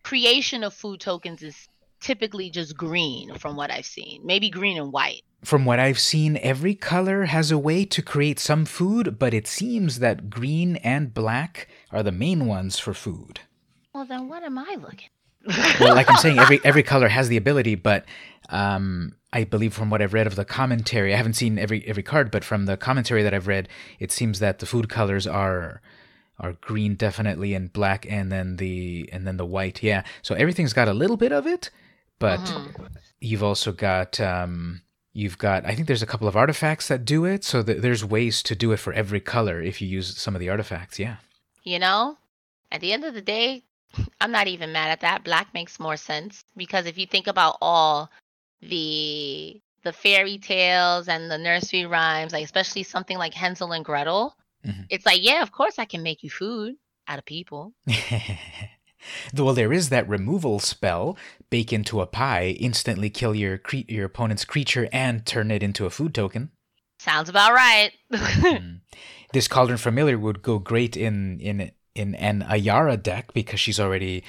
creation of food tokens is typically just green from what I've seen? Maybe green and white. From what I've seen, every color has a way to create some food, but it seems that green and black are the main ones for food. Well, then what am I looking? well, like I'm saying, every every color has the ability, but um, I believe from what I've read of the commentary, I haven't seen every every card, but from the commentary that I've read, it seems that the food colors are are green definitely and black and then the and then the white. Yeah. So everything's got a little bit of it, but Mhm. you've also got um you've got I think there's a couple of artifacts that do it, so th- there's ways to do it for every color if you use some of the artifacts. Yeah. You know, at the end of the day, I'm not even mad at that. Black makes more sense because if you think about all the the fairy tales and the nursery rhymes, like especially something like Hansel and Gretel, Mhm. it's like, yeah, of course I can make you food out of people. well, there is that removal spell: bake into a pie, instantly kill your cre- your opponent's creature, and turn it into a food token. Sounds about right. Mm. This Cauldron Familiar would go great in in in an Ayara deck because she's already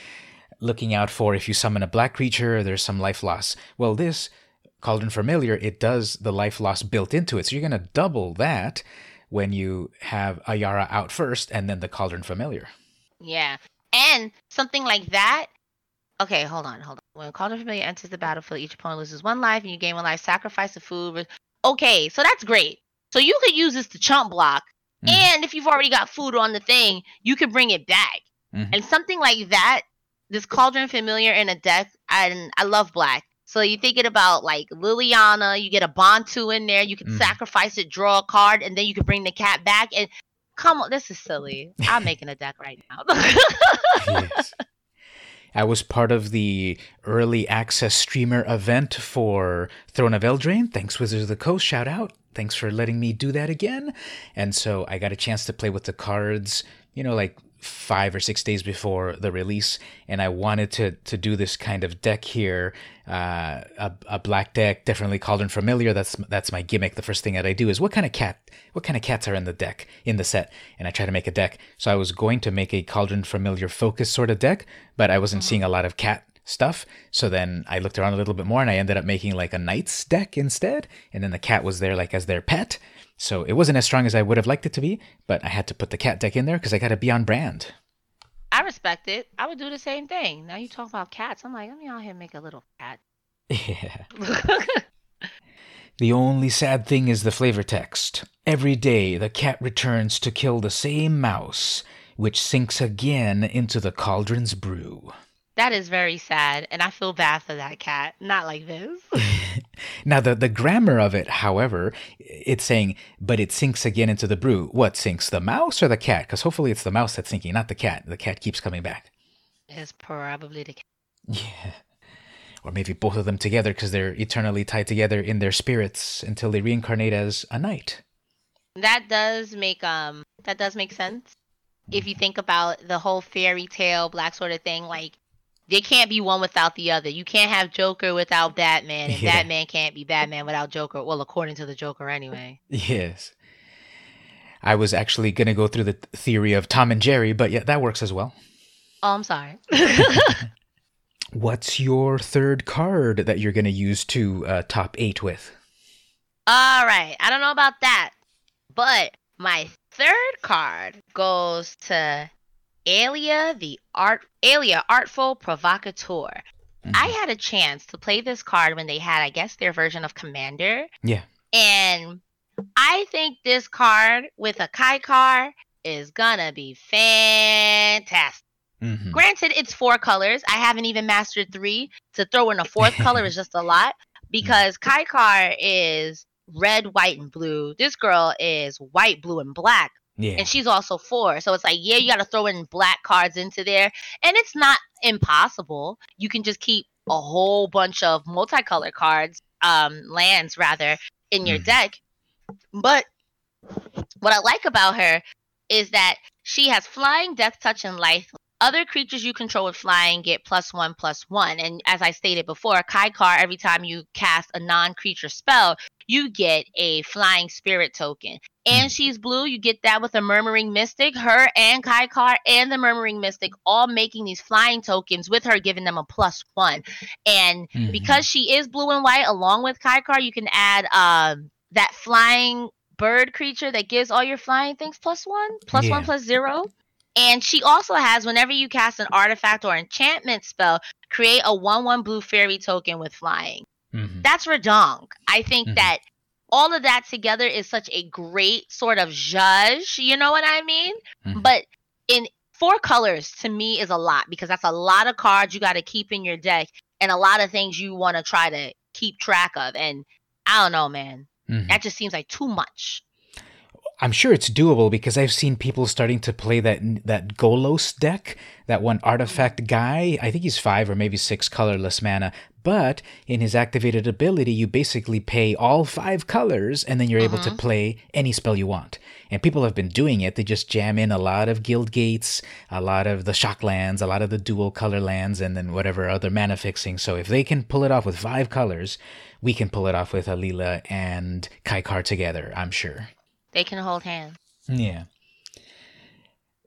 looking out for if you summon a black creature, there's some life loss. Well, this Cauldron Familiar, it does the life loss built into it, so you're gonna double that when you have Ayara out first, and then the Cauldron Familiar. Yeah. And something like that. Okay, hold on, hold on. When Cauldron Familiar enters the battlefield, each opponent loses one life and you gain one life. Sacrifice the food. Okay, so that's great. So you could use this to chump block. Mhm. And if you've already got food on the thing, you can bring it back. Mhm. And something like that, this Cauldron Familiar in a deck, and I love black. So you're thinking about like Liliana, you get a Bontu in there, you can Mhm. sacrifice it, draw a card, and then you can bring the cat back. And come on, this is silly. I'm making a deck right now. yes. I was part of the early access streamer event for Throne of Eldraine. Thanks, Wizards of the Coast. Shout out. Thanks for letting me do that again. And so I got a chance to play with the cards, you know, like five or six days before the release. And I wanted to to do this kind of deck here, uh, a, a black deck, definitely Cauldron Familiar. That's that's my gimmick. The first thing that I do is what kind of cat, what kind of cats are in the deck in the set, and I try to make a deck. So I was going to make a Cauldron Familiar focus sort of deck, but I wasn't seeing a lot of cat stuff. So then I looked around a little bit more and I ended up making like a Knights deck instead. And then the cat was there like as their pet. So it wasn't as strong as I would have liked it to be, but I had to put the cat deck in there because I got to be on brand. I respect it. I would do the same thing. Now you talk about cats. I'm like, let me out here make a little cat. Yeah. The only sad thing is the flavor text. Every day the cat returns to kill the same mouse, which sinks again into the cauldron's brew. That is very sad, and I feel bad for that cat. Not like this. Now, the, the grammar of it, however, it's saying, but it sinks again into the brew. What sinks, the mouse or the cat? Because hopefully it's the mouse that's sinking, not the cat. The cat keeps coming back. it's probably the cat. Yeah. Or maybe both of them together because they're eternally tied together in their spirits until they reincarnate as a knight. That does make um that does make sense. If you think about the whole fairy tale black sort of thing, like they can't be one without the other. You can't have Joker without Batman, and Yeah. Batman can't be Batman without Joker. Well, according to the Joker, anyway. Yes. I was actually going to go through the theory of Tom and Jerry, but yeah, that works as well. Oh, I'm sorry. What's your third card that you're going to use to uh, top eight with? All right. I don't know about that, but my third card goes to Alela the Art Alela Artful Provocateur. I had a chance to play this card when they had, I guess, their version of Commander. Yeah. And I think this card with a Kykar is gonna be fantastic. Mhm. Granted, it's four colors. I haven't even mastered three. To throw in a fourth color is just a lot because Kykar is red, white, and blue. This girl is white, blue, and black. Yeah. And she's also four. So it's like, yeah, you got to throw in black cards into there. And it's not impossible. You can just keep a whole bunch of multicolored cards, um, lands rather, in your Mhm. deck. But what I like about her is that she has flying, death touch, and life. Other creatures you control with flying get plus one, plus one. And as I stated before, Kai Kykar, every time you cast a non creature spell, you get a flying spirit token. And she's blue, you get that with a Murmuring Mystic. Her and Kai Kykar and the Murmuring Mystic all making these flying tokens with her giving them a plus one. And Mhm. because she is blue and white along with Kai Kykar, you can add um that flying bird creature that gives all your flying things plus one, plus one, Yeah. plus zero. And she also has, whenever you cast an artifact or enchantment spell, create a 1 1 blue fairy token with flying. Mhm. That's redonk. I think Mhm. that all of that together is such a great sort of judge. You know what I mean? Mhm. But in four colors to me is a lot because that's a lot of cards you got to keep in your deck and a lot of things you want to try to keep track of. And I don't know, man. Mhm. That just seems like too much. I'm sure it's doable because I've seen people starting to play that that Golos deck, that one artifact guy. I think he's five or maybe six colorless mana, but in his activated ability, you basically pay all five colors, and then you're able to mm-hmm. play any spell you want. And people have been doing it. They just jam in a lot of guild gates, a lot of the shock lands, a lot of the dual color lands, and then whatever other mana fixing. So if they can pull it off with five colors, we can pull it off with Alela and Kykar together. I'm sure. They can hold hands. Yeah.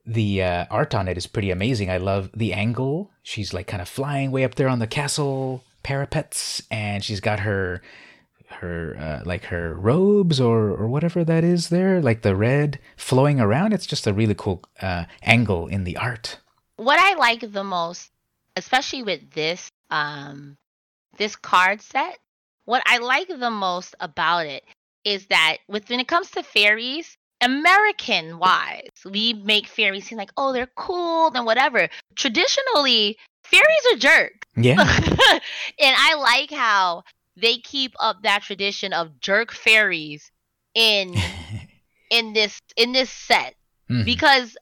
The uh, art on it is pretty amazing. I love the angle. She's like kind of flying way up there on the castle parapets, and she's got her her uh, like her robes or or whatever that is there, like the red flowing around. It's just a really cool uh, angle in the art. What I like the most, especially with this um this card set, what I like the most about it is that with when it comes to fairies, American wise, we make fairies seem like, oh, they're cool and whatever. Traditionally, fairies are jerks. Yeah. and I like how they keep up that tradition of jerk fairies in in this in this set Mhm. because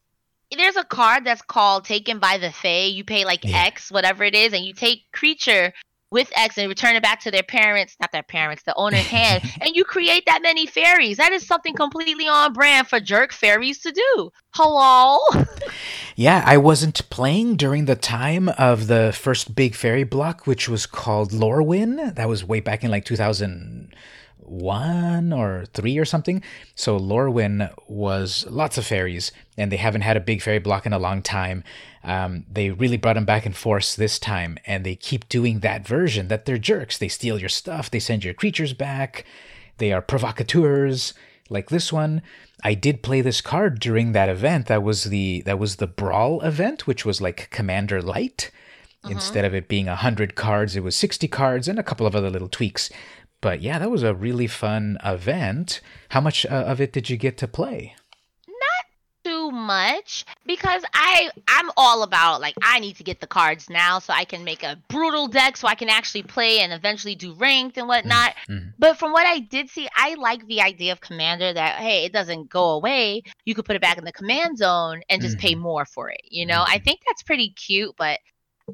there's a card that's called taken by the fae you pay like Yeah. x whatever it is and you take creature with x and return it back to their parents not their parents the owner's hand and you create that many fairies that is something completely on brand for jerk fairies to do hello Yeah, I wasn't playing during the time of the first big fairy block, which was called Lorwyn. That was way back in like 2001 or 3 or something. So Lorwyn was lots of fairies, and they haven't had a big fairy block in a long time. Um, they really brought them back in force this time, and they keep doing that version that they're jerks. They steal your stuff, they send your creatures back, they are provocateurs like this one. I did play this card during that event that was the that was the brawl event which was like commander light. Instead of it being 100 cards it was 60 cards and a couple of other little tweaks. But yeah that was a really fun event. How much uh, of it did you get to play much because I I'm all about like I need to get the cards now so I can make a brutal deck so I can actually play and eventually do ranked and whatnot. mhm. But from what I did see, I like the idea of commander that hey, it doesn't go away. You could put it back in the command zone and just pay mm-hmm. more for it. You know, I mm-hmm. think that's pretty cute, but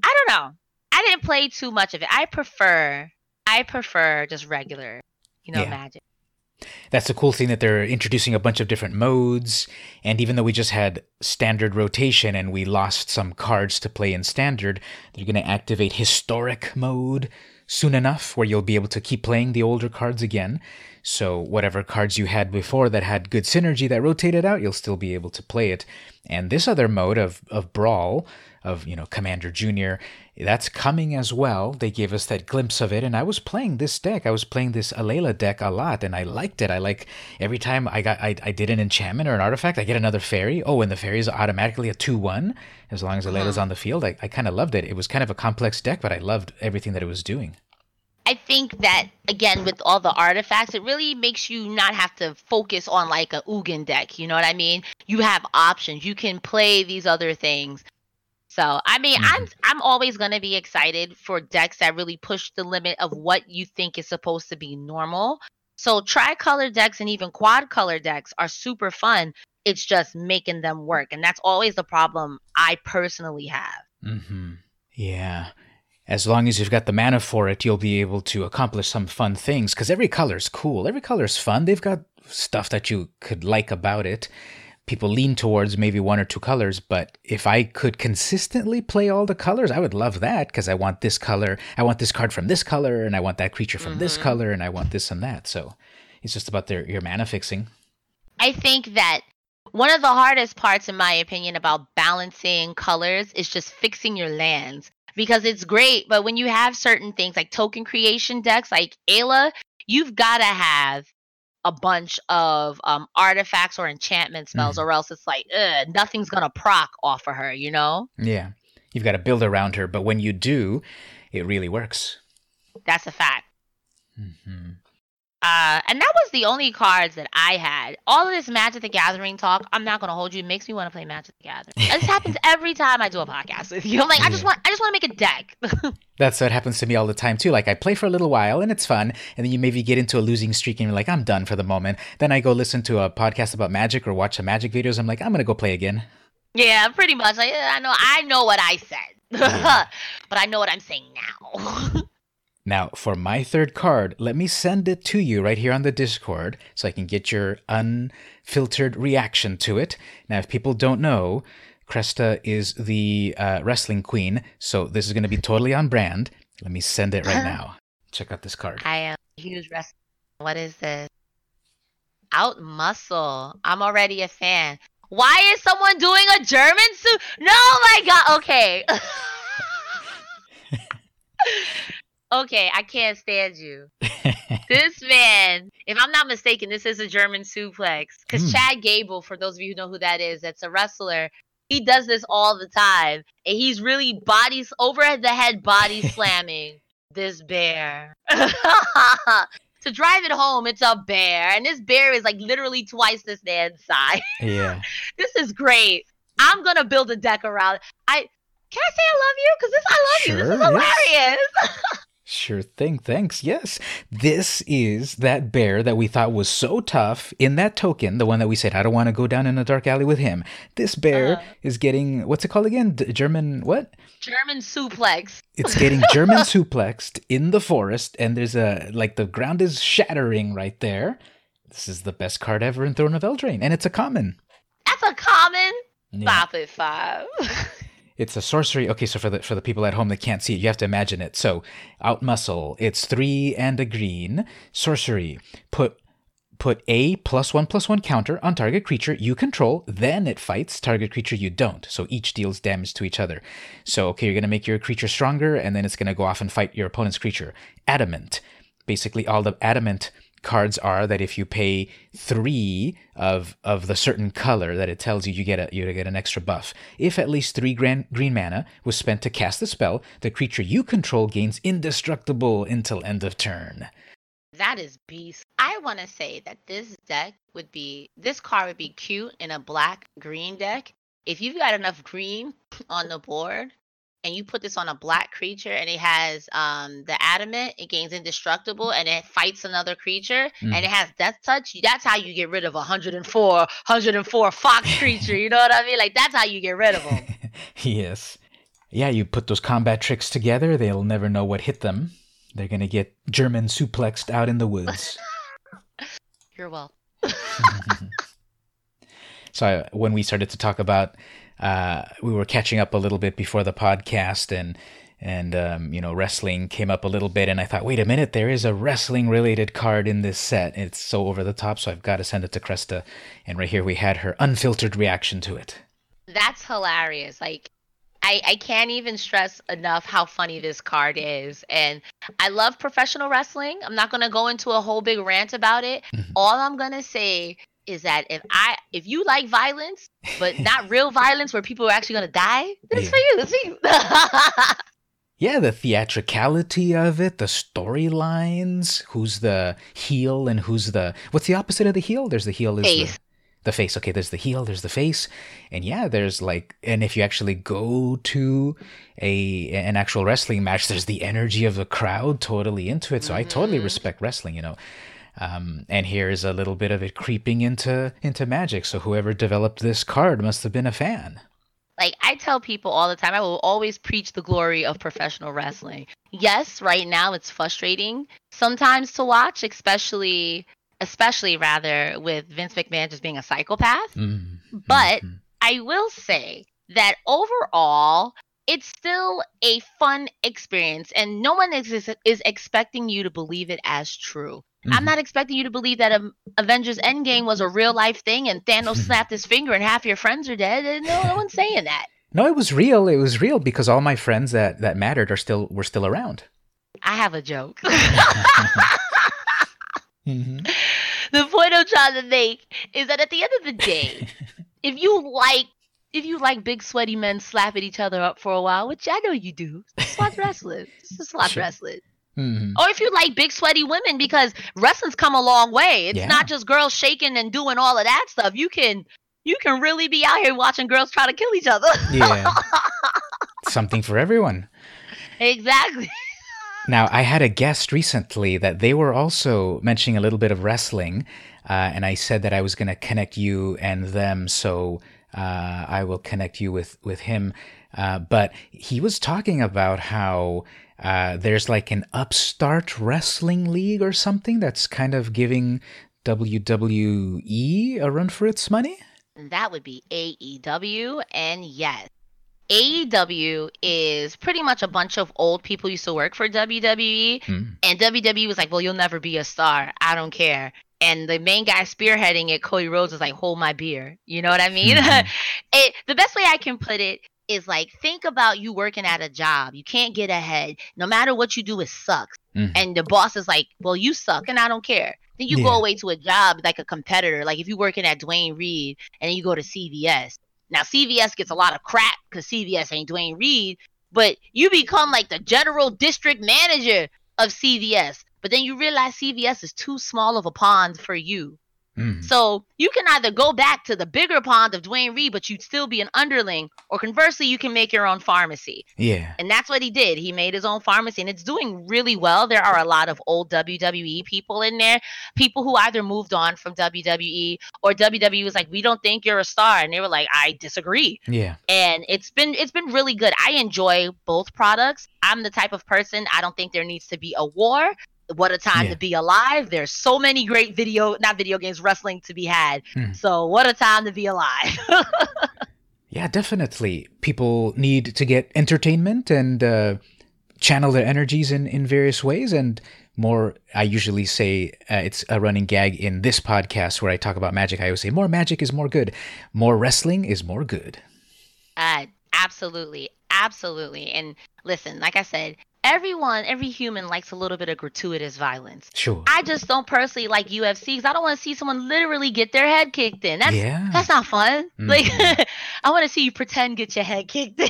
I don't know. I didn't play too much of it. I prefer I prefer just regular, you know, Yeah. magic. That's the cool thing that they're introducing a bunch of different modes. And even though we just had standard rotation and we lost some cards to play in standard, they're going to activate historic mode soon enough where you'll be able to keep playing the older cards again. So whatever cards you had before that had good synergy that rotated out, you'll still be able to play it. And this other mode of, of Brawl, of you know Commander Junior, that's coming as well. They gave us that glimpse of it, and I was playing this deck. I was playing this Alela deck a lot, and I liked it. I like every time I got I, I did an enchantment or an artifact, I get another fairy. Oh, and the fairy is automatically a two one as long as Alela's uh-huh. on the field. I, I kind of loved it. It was kind of a complex deck, but I loved everything that it was doing. I think that again with all the artifacts, it really makes you not have to focus on like a Ugin deck. You know what I mean? You have options. You can play these other things. So I mean, I'm I'm always gonna be excited for decks that really push the limit of what you think is supposed to be normal. So tricolor decks and even quad color decks are super fun. It's just making them work, and that's always the problem I personally have. Mm-hmm. Yeah. As long as you've got the mana for it, you'll be able to accomplish some fun things. Because every color's cool. Every color's fun. They've got stuff that you could like about it. People lean towards maybe one or two colors, but if I could consistently play all the colors, I would love that because I want this color, I want this card from this color, and I want that creature from this mm-hmm. color, and I want this and that. So it's just about their your mana fixing. I think that one of the hardest parts, in my opinion, about balancing colors is just fixing your lands because it's great. But when you have certain things like token creation decks like Alela, you've got to have a bunch of um, artifacts or enchantment spells, Mhm. or else it's like, ugh, nothing's gonna proc off of her, you know? Yeah. You've got to build around her, but when you do, it really works. That's a fact. hmm Uh, and that was the only cards that I had. All of this Magic the Gathering talk, I'm not gonna hold you. It makes me want to play Magic the Gathering. this happens every time I do a podcast with you. I'm like, I just want, I just want to make a deck. That's what happens to me all the time too. Like I play for a little while and it's fun, and then you maybe get into a losing streak and you're like, I'm done for the moment. Then I go listen to a podcast about magic or watch some magic videos. I'm like, I'm gonna go play again. yeah, pretty much. Like, I know, I know what I said, but I know what I'm saying now. Now, for my third card, let me send it to you right here on the Discord so I can get your unfiltered reaction to it. Now, if people don't know, Cresta is the uh, wrestling queen, so this is going to be totally on brand. Let me send it right now. Check out this card. I am a huge wrestler. What is this? Out muscle. I'm already a fan. Why is someone doing a German suit? No, my God. Okay. okay, I can't stand you. This man, if I'm not mistaken, this is a German suplex. Because Hmm. Chad Gable, for those of you who know who that is, that's a wrestler. He does this all the time. And he's really bodies over the head body slamming this bear. to drive it home, it's a bear. And this bear is like literally twice this man's size. yeah. this is great. I'm gonna build a deck around I can I say I love you? Because this I love you. This Sure, is yes. Sure thing. Thanks. Yes. This is that bear that we thought was so tough in that token, the one that we said, I don't want to go down in a dark alley with him. This bear Uh. is getting, what's it called again? D- German, what? German suplex. It's getting German suplexed in the forest, and there's a, like, the ground is shattering right there. This is the best card ever in Throne of Eldraine, and it's a common. That's a common. Yeah. Stop it, five. It's a sorcery. Okay, so for the for the people at home that can't see it, you have to imagine it. So, out muscle. It's three and a green. Sorcery. Put put a plus one plus one counter on target creature you control. Then it fights target creature you don't. So each deals damage to each other. So okay, you're gonna make your creature stronger, and then it's gonna go off and fight your opponent's creature. Adamant. Basically, all the adamant cards are that if you pay three of of the certain color that it tells you you get a you get an extra buff. If at least three gran- green mana was spent to cast the spell, the creature you control gains indestructible until end of turn. That is beast. I want to say that this deck would be this card would be cute in a black green deck. If you've got enough green on the board and you put this on a black creature and it has um the adamant, it gains indestructible and it fights another creature Mm. and it has death touch, that's how you get rid of a 104 104 fox creature, you know what I mean? Like that's how you get rid of them. yes. Yeah, you put those combat tricks together, they'll never know what hit them. They're gonna get German suplexed out in the woods. You're well. so I, when we started to talk about, uh, we were catching up a little bit before the podcast, and and um, you know wrestling came up a little bit, and I thought, wait a minute, there is a wrestling related card in this set. It's so over the top, so I've got to send it to Cresta, and right here we had her unfiltered reaction to it. That's hilarious. Like I, I can't even stress enough how funny this card is. And I love professional wrestling. I'm not gonna go into a whole big rant about it. Mhm. All I'm gonna say is that if I if you like violence, but not real violence where people are actually gonna die, this is for you. For you. Yeah, the theatricality of it, the storylines, who's the heel and who's the what's the opposite of the heel? There's the heel is Face. the the face. Okay, there's the heel, there's the face. And yeah, there's like and if you actually go to a an actual wrestling match, there's the energy of the crowd totally into it. So I totally Mhm. respect wrestling, you know. Um, and here's a little bit of it creeping into into magic. So whoever developed this card must have been a fan. like I tell people all the time, I will always preach the glory of professional wrestling. Yes, right now it's frustrating sometimes to watch, especially especially rather with Vince McMahon just being a psychopath. Mm, But mhm. I will say that overall, it's still a fun experience, and no one is, is expecting you to believe it as true. I'm Mhm. not expecting you to believe that um, Avengers Endgame was a real life thing and Thanos snapped his finger and half your friends are dead. And No, no one's saying that. No, it was real. It was real because all my friends that that mattered are still were still around. I have a joke. Mm-hmm. the point I'm trying to make is that at the end of the day, if you like if you like big sweaty men slapping each other up for a while, which I know you do, just watch wrestling. Just watch Sure. wrestling. Mhm. Or if you like big sweaty women, because wrestling's come a long way. It's Yeah. not just girls shaking and doing all of that stuff. You can you can really be out here watching girls try to kill each other. Yeah. Something for everyone. exactly. Now, I had a guest recently that they were also mentioning a little bit of wrestling, uh, and I said that I was going to connect you and them, so uh, I will connect you with with him. Uh, but he was talking about how uh, there's like an upstart wrestling league or something that's kind of giving WWE a run for its money. That would be AEW. And yes, AEW is pretty much a bunch of old people used to work for WWE. Hmm. And WWE was like, well, you'll never be a star. I don't care. And the main guy spearheading it, Cody Rhodes, was like, hold my beer. You know what I mean? Mhm. it, the best way I can put it is like, think about you working at a job. You can't get ahead. No matter what you do, it sucks. Mhm. And the boss is like, well, you suck and I don't care. Then you Yeah. go away to a job like a competitor. Like if you're working at Duane Reade and then you go to CVS. Now CVS gets a lot of crap because CVS ain't Duane Reade, but you become like the general district manager of CVS. But then you realize CVS is too small of a pond for you. Mhm. So you can either go back to the bigger pond of Duane Reade, but you'd still be an underling, or conversely, you can make your own pharmacy. Yeah. And that's what he did. He made his own pharmacy and it's doing really well. There are a lot of old WWE people in there, people who either moved on from WWE or WWE was like, "We don't think you're a star." And they were like, "I disagree." Yeah. And it's been it's been really good. I enjoy both products. I'm the type of person I don't think there needs to be a war. What a time Yeah. to be alive. There's so many great video not video games wrestling to be had. Hmm. So what a time to be alive. Yeah, definitely. People need to get entertainment and uh, channel their energies in, in various ways. And more, I usually say uh, it's a running gag in this podcast where I talk about magic. I always say more magic is more good, more wrestling is more good. Uh, absolutely, absolutely. And listen, like I said, everyone, every human likes a little bit of gratuitous violence. Sure. I just don't personally like UFC because I don't want to see someone literally get their head kicked in. That's yeah. that's not fun. Like Mhm. I want to see you pretend get your head kicked in.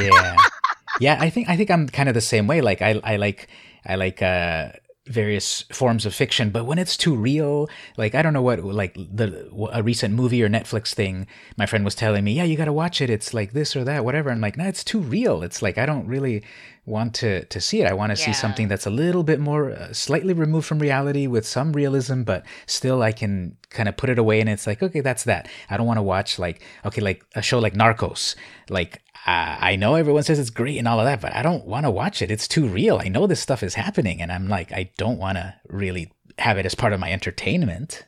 yeah yeah i think i think i'm kind of the same way like i i like i like uh various forms of fiction but when it's too real like i don't know what like the a recent movie or netflix thing my friend was telling me yeah you got to watch it it's like this or that whatever i'm like no it's too real it's like i don't really want to to see it i want to see something that's a little bit more uh, slightly removed from reality with some realism but still i can kind of put it away and it's like okay that's that i don't want to watch like okay like a show like narcos like uh, I know everyone says it's great and all of that, but I don't want to watch it. It's too real. I know this stuff is happening, and I'm like, I don't want to really have it as part of my entertainment.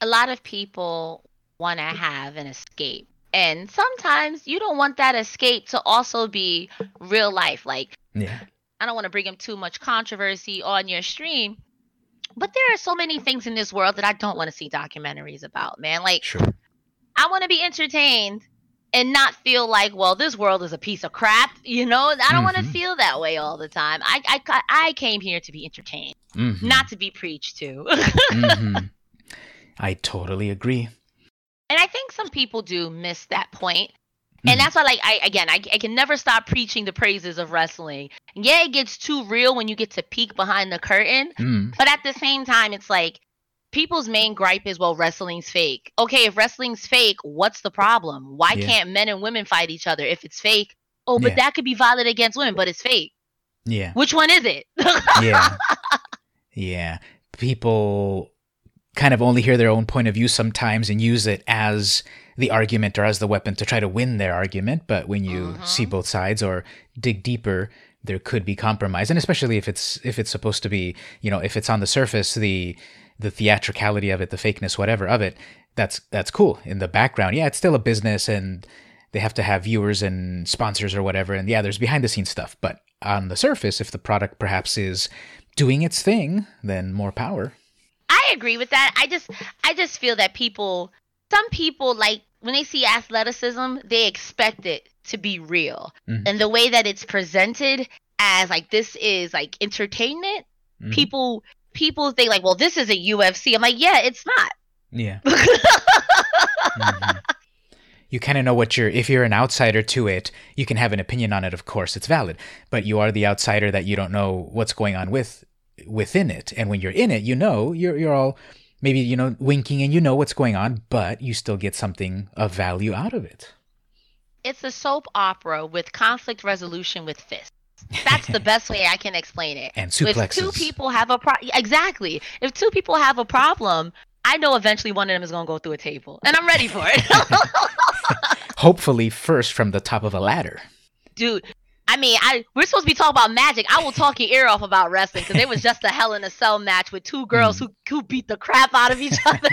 a lot of people want to have an escape. And sometimes you don't want that escape to also be real life. Like Yeah. I don't want to bring up too much controversy on your stream, but there are so many things in this world that I don't want to see documentaries about, man. Like, Sure. I want to be entertained and not feel like, well, this world is a piece of crap, you know? I don't want to feel that way all the time. I, I, I came here to be entertained, Mhm. not to be preached to. Mhm. I totally agree. And I think some people do miss that point. And Mhm. that's why, like, I again, I, I can never stop preaching the praises of wrestling. Yeah, it gets too real when you get to peek behind the curtain, Mm. but at the same time, it's like people's main gripe is, well, wrestling's fake. Okay, if wrestling's fake, what's the problem? Why Yeah. can't men and women fight each other if it's fake? Oh, but Yeah. that could be violent against women, but it's fake. Yeah. Which one is it? Yeah. yeah. People kind of only hear their own point of view sometimes and use it as the argument or as the weapon to try to win their argument. But when you Mhm. see both sides or dig deeper, there could be compromise. And especially if it's if it's supposed to be, you know, if it's on the surface, the the theatricality of it, the fakeness, whatever of it, that's that's cool. In the background, yeah, it's still a business and they have to have viewers and sponsors or whatever. And yeah, there's behind the scenes stuff. But on the surface, if the product perhaps is doing its thing, then more power. I agree with that. I just I just feel that people some people like when they see athleticism, they expect it to be real. Mhm. And the way that it's presented as like this is like entertainment, Mhm. people people think like, well, this is a UFC. I'm like, yeah, it's not. Yeah. Mhm. You kind of know what you're. If you're an outsider to it, you can have an opinion on it. Of course, it's valid. But you are the outsider that you don't know what's going on with within it. And when you're in it, you know you're you're all maybe you know winking and you know what's going on, but you still get something of value out of it. It's a soap opera with conflict resolution with fists. That's the best way I can explain it. And suplexes. If two people have a pro- exactly, if two people have a problem, I know eventually one of them is gonna go through a table, and I'm ready for it. Hopefully, first from the top of a ladder. dude. I mean, I we're supposed to be talking about magic. I will talk your ear off about wrestling because it was just a Hell in a Cell match with two girls Hmm. who who beat the crap out of each other.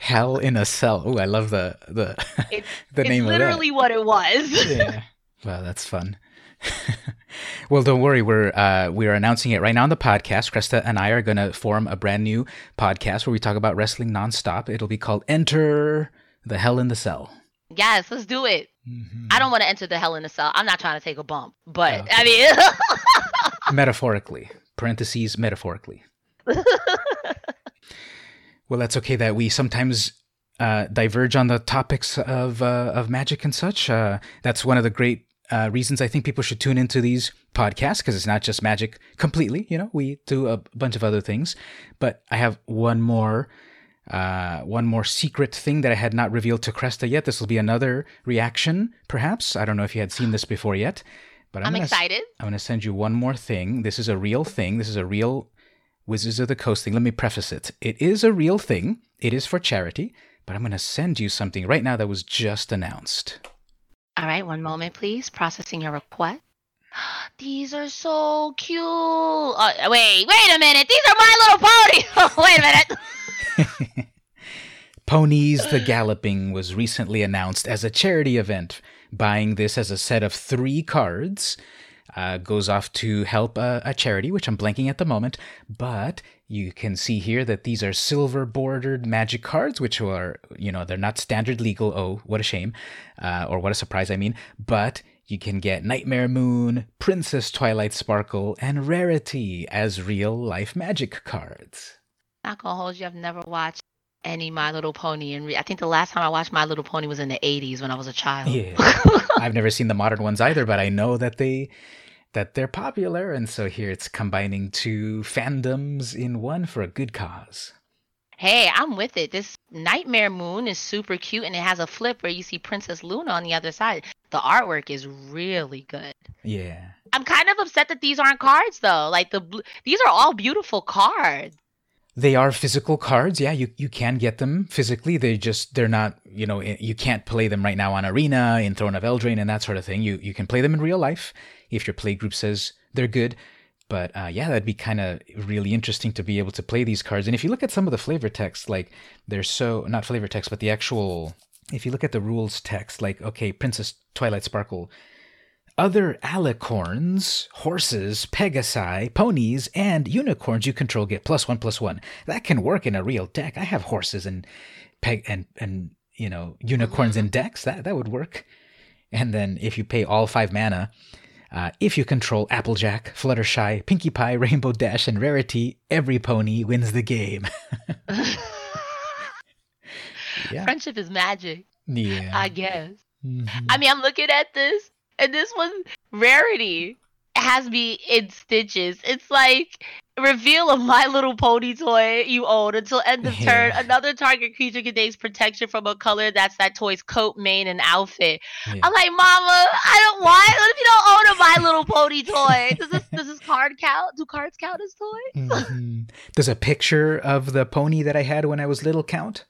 Hell in a cell. Oh, I love the the It's- the it's name literally what it was. Yeah. Well, that's fun. well, don't worry. We're uh, we are announcing it right now on the podcast. Cresta and I are going to form a brand new podcast where we talk about wrestling nonstop. It'll be called Enter the Hell in the Cell. yes, let's do it. Mhm. I don't want to enter the Hell in a Cell. I'm not trying to take a bump, but Oh, I mean, metaphorically parentheses metaphorically well that's okay that we sometimes uh, diverge on the topics of uh, of magic and such uh, that's one of the great uh, reasons I think people should tune into these podcasts because it's not just magic completely. You know, we do a bunch of other things, but I have one more uh, one more secret thing that I had not revealed to Cresta yet. This will be another reaction, perhaps. I don't know if you had seen this before yet, but I'm, I'm gonna excited. I'm going to send you one more thing. This is a real thing. This is a real Wizards of the Coast thing. Let me preface it. It is a real thing. It is for charity, but I'm going to send you something right now that was just announced. All right, one moment, please. Processing your request. These are so cute. Uh, wait, wait a minute. These are my little ponies. wait a minute. Ponies the Galloping was recently announced as a charity event. Buying this as a set of three cards uh, goes off to help a, a charity, which I'm blanking at the moment. But you can see here that these are silver bordered magic cards, which are, you know, they're not standard legal. Oh, what a shame. Uh, or what a surprise, I mean. But you can get Nightmare Moon, Princess Twilight Sparkle, and Rarity as real life magic cards. Not gonna hold you. I've never watched any My Little Pony, and re- I think the last time I watched My Little Pony was in the '80s when I was a child. Yeah. I've never seen the modern ones either, but I know that they that they're popular, and so here it's combining two fandoms in one for a good cause. hey, I'm with it. This Nightmare Moon is super cute, and it has a flip where you see Princess Luna on the other side. The artwork is really good. Yeah. I'm kind of upset that these aren't cards though. Like the bl- these are all beautiful cards. They are physical cards. Yeah, you, you can get them physically. They just they're not, you know, you can't play them right now on Arena, in Throne of Eldraine and that sort of thing. You you can play them in real life if your play group says they're good. But uh, yeah, that'd be kind of really interesting to be able to play these cards. And if you look at some of the flavor text, like they're so not flavor text, but the actual if you look at the rules text, like okay, Princess Twilight Sparkle, other alicorns, horses, pegasi, ponies, and unicorns you control get plus one plus one. That can work in a real deck. I have horses and peg and and you know unicorns in decks. That that would work. And then if you pay all five mana, uh, if you control Applejack, Fluttershy, Pinkie Pie, Rainbow Dash, and Rarity, every pony wins the game. yeah. Friendship is magic, Yeah. I guess. Mhm. I mean, I'm looking at this, and this one rarity has me in stitches. It's like reveal a My Little Pony toy you own until end of turn. Yeah. Another target creature contains protection from a color that's that toy's coat, mane, and outfit. Yeah. I'm like, Mama, I don't want. What if you don't own a My Little Pony toy? Does this does this card count? Do cards count as toys? Mhm. Does a picture of the pony that I had when I was little count?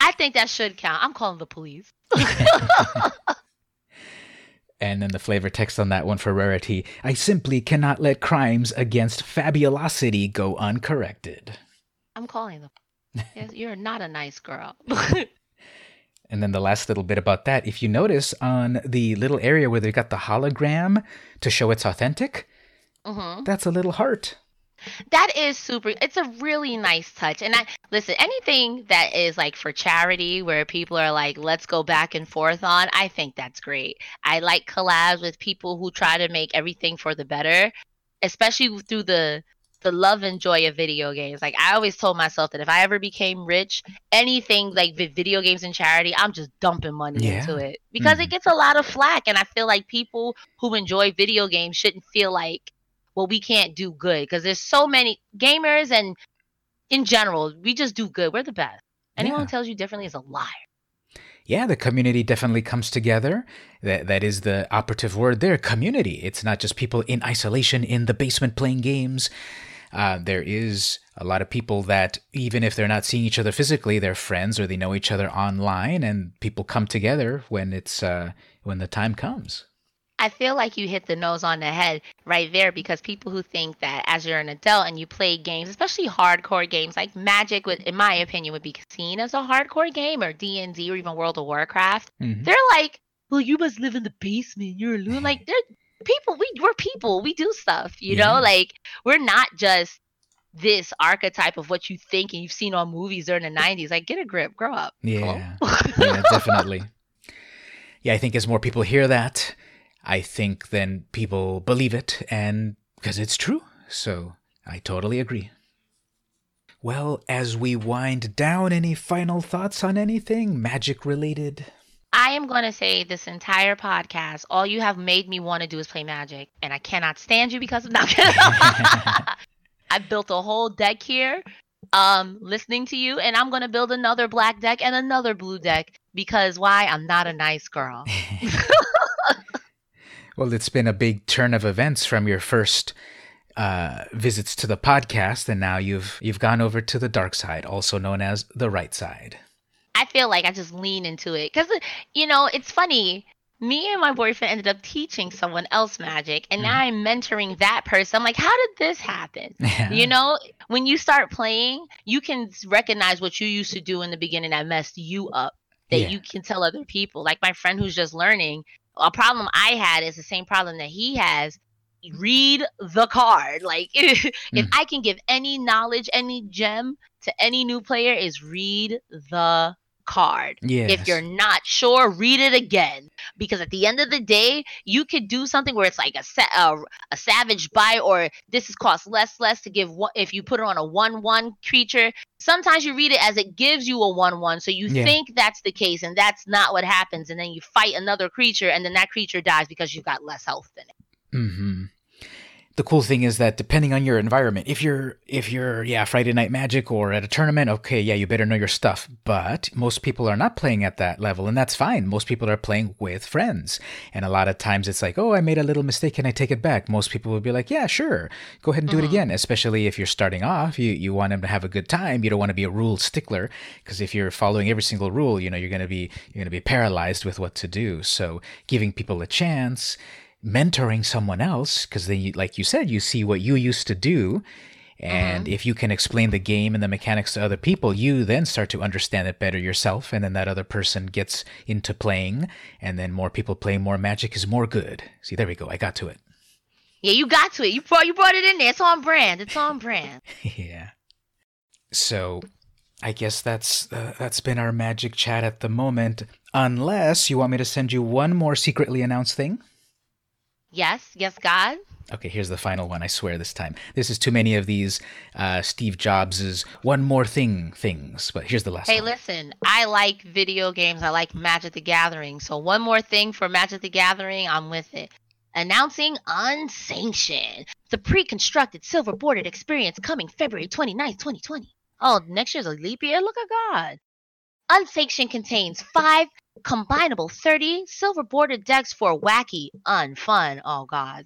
I think that should count. I'm calling the police. And then the flavor text on that one for rarity. I simply cannot let crimes against fabulosity go uncorrected. I'm calling them. Yes, you're not a nice girl. And then the last little bit about that, if you notice on the little area where they got the hologram to show it's authentic, hmm that's a little heart. That is super. It's a really nice touch. And I listen, anything that is like for charity where people are like, let's go back and forth on, I think that's great. I like collabs with people who try to make everything for the better, especially through the the love and joy of video games. Like I always told myself that if I ever became rich, anything like video games and charity, I'm just dumping money yeah. into it because mm-hmm. it gets a lot of flack. And I feel like people who enjoy video games shouldn't feel like, well, we can't do good because there's so many gamers and in general, we just do good. We're the best. Anyone yeah. who tells you differently is a liar yeah, the community definitely comes together. That that is the operative word there, community. It's not just people in isolation in the basement playing games. Uh, there is a lot of people that even if they're not seeing each other physically, they're friends or they know each other online, and people come together when it's uh, when the time comes. I feel like you hit the nose on the head right there because people who think that as you're an adult and you play games, especially hardcore games like Magic, would, in my opinion, would be seen as a hardcore game, or D and D, or even World of Warcraft. Mm-hmm. They're like, well, you must live in the basement. You're alone. Like they're people. We we're people. We do stuff. You yeah. know, like we're not just this archetype of what you think and you've seen on movies during the 90s like get a grip grow up yeah yeah definitely yeah i think as more people hear that I think then people believe it and because it's true. So I totally agree. Well, as we wind down, any final thoughts on anything magic related? I am going to say this entire podcast, all you have made me want to do is play magic, and I cannot stand you because of that. I built a whole deck here, um, listening to you, and I'm going to build another black deck and another blue deck because why? I'm not a nice girl. Well, it's been a big turn of events from your first uh, visits to the podcast, and now you've you've gone over to the dark side, also known as the right side. I feel like I just lean into it because you know it's funny. Me and my boyfriend ended up teaching someone else magic, and now mm-hmm. I'm mentoring that person. I'm like, how did this happen? Yeah. You know, when you start playing, you can recognize what you used to do in the beginning that messed you up that yeah. you can tell other people. Like my friend who's just learning, a problem I had is the same problem that he has. Read the card. Like if mm. I can give any knowledge, any gem to any new player, is read the card. Yes. If you're not sure, read it again because at the end of the day, you could do something where it's like a sa- a, a savage buy or this is cost less less to give one if you put it on a one one creature. Sometimes you read it as it gives you a one one, so you yeah. think that's the case and that's not what happens, and then you fight another creature and then that creature dies because you've got less health than it. Mm-hmm the cool thing is that depending on your environment, if you're if you're yeah Friday Night Magic or at a tournament, okay, yeah, you better know your stuff. But most people are not playing at that level, and that's fine. Most people are playing with friends, and a lot of times it's like, oh, I made a little mistake, can I take it back? Most people would be like, yeah, sure, go ahead and do mm-hmm. it again. Especially if you're starting off, you you want them to have a good time. You don't want to be a rule stickler because if you're following every single rule, you know you're gonna be you're gonna be paralyzed with what to do. So giving people a chance mentoring someone else because then like you said you see what you used to do and mm-hmm. if you can explain the game and the mechanics to other people you then start to understand it better yourself and then that other person gets into playing and then more people play more magic is more good. See there we go i got to it. Yeah you got to it. You brought you brought it in there. It's on brand. It's on brand. Yeah. So I guess that's uh, that's been our magic chat at the moment. Unless you want me to send you one more secretly announced thing. Yes, yes, God. Okay, here's the final one. I swear this time. This is too many of these uh, Steve Jobs's one more thing things. But here's the last. Hey, one. listen. I like video games. I like Magic the Gathering. So one more thing for Magic the Gathering. I'm with it. Announcing Unsanctioned, the pre-constructed silver bordered experience coming February 29th, 2020. Oh, next year's a leap year. Look at God. Unsanctioned contains five combinable 30 silver bordered decks for wacky, unfun. Oh, God.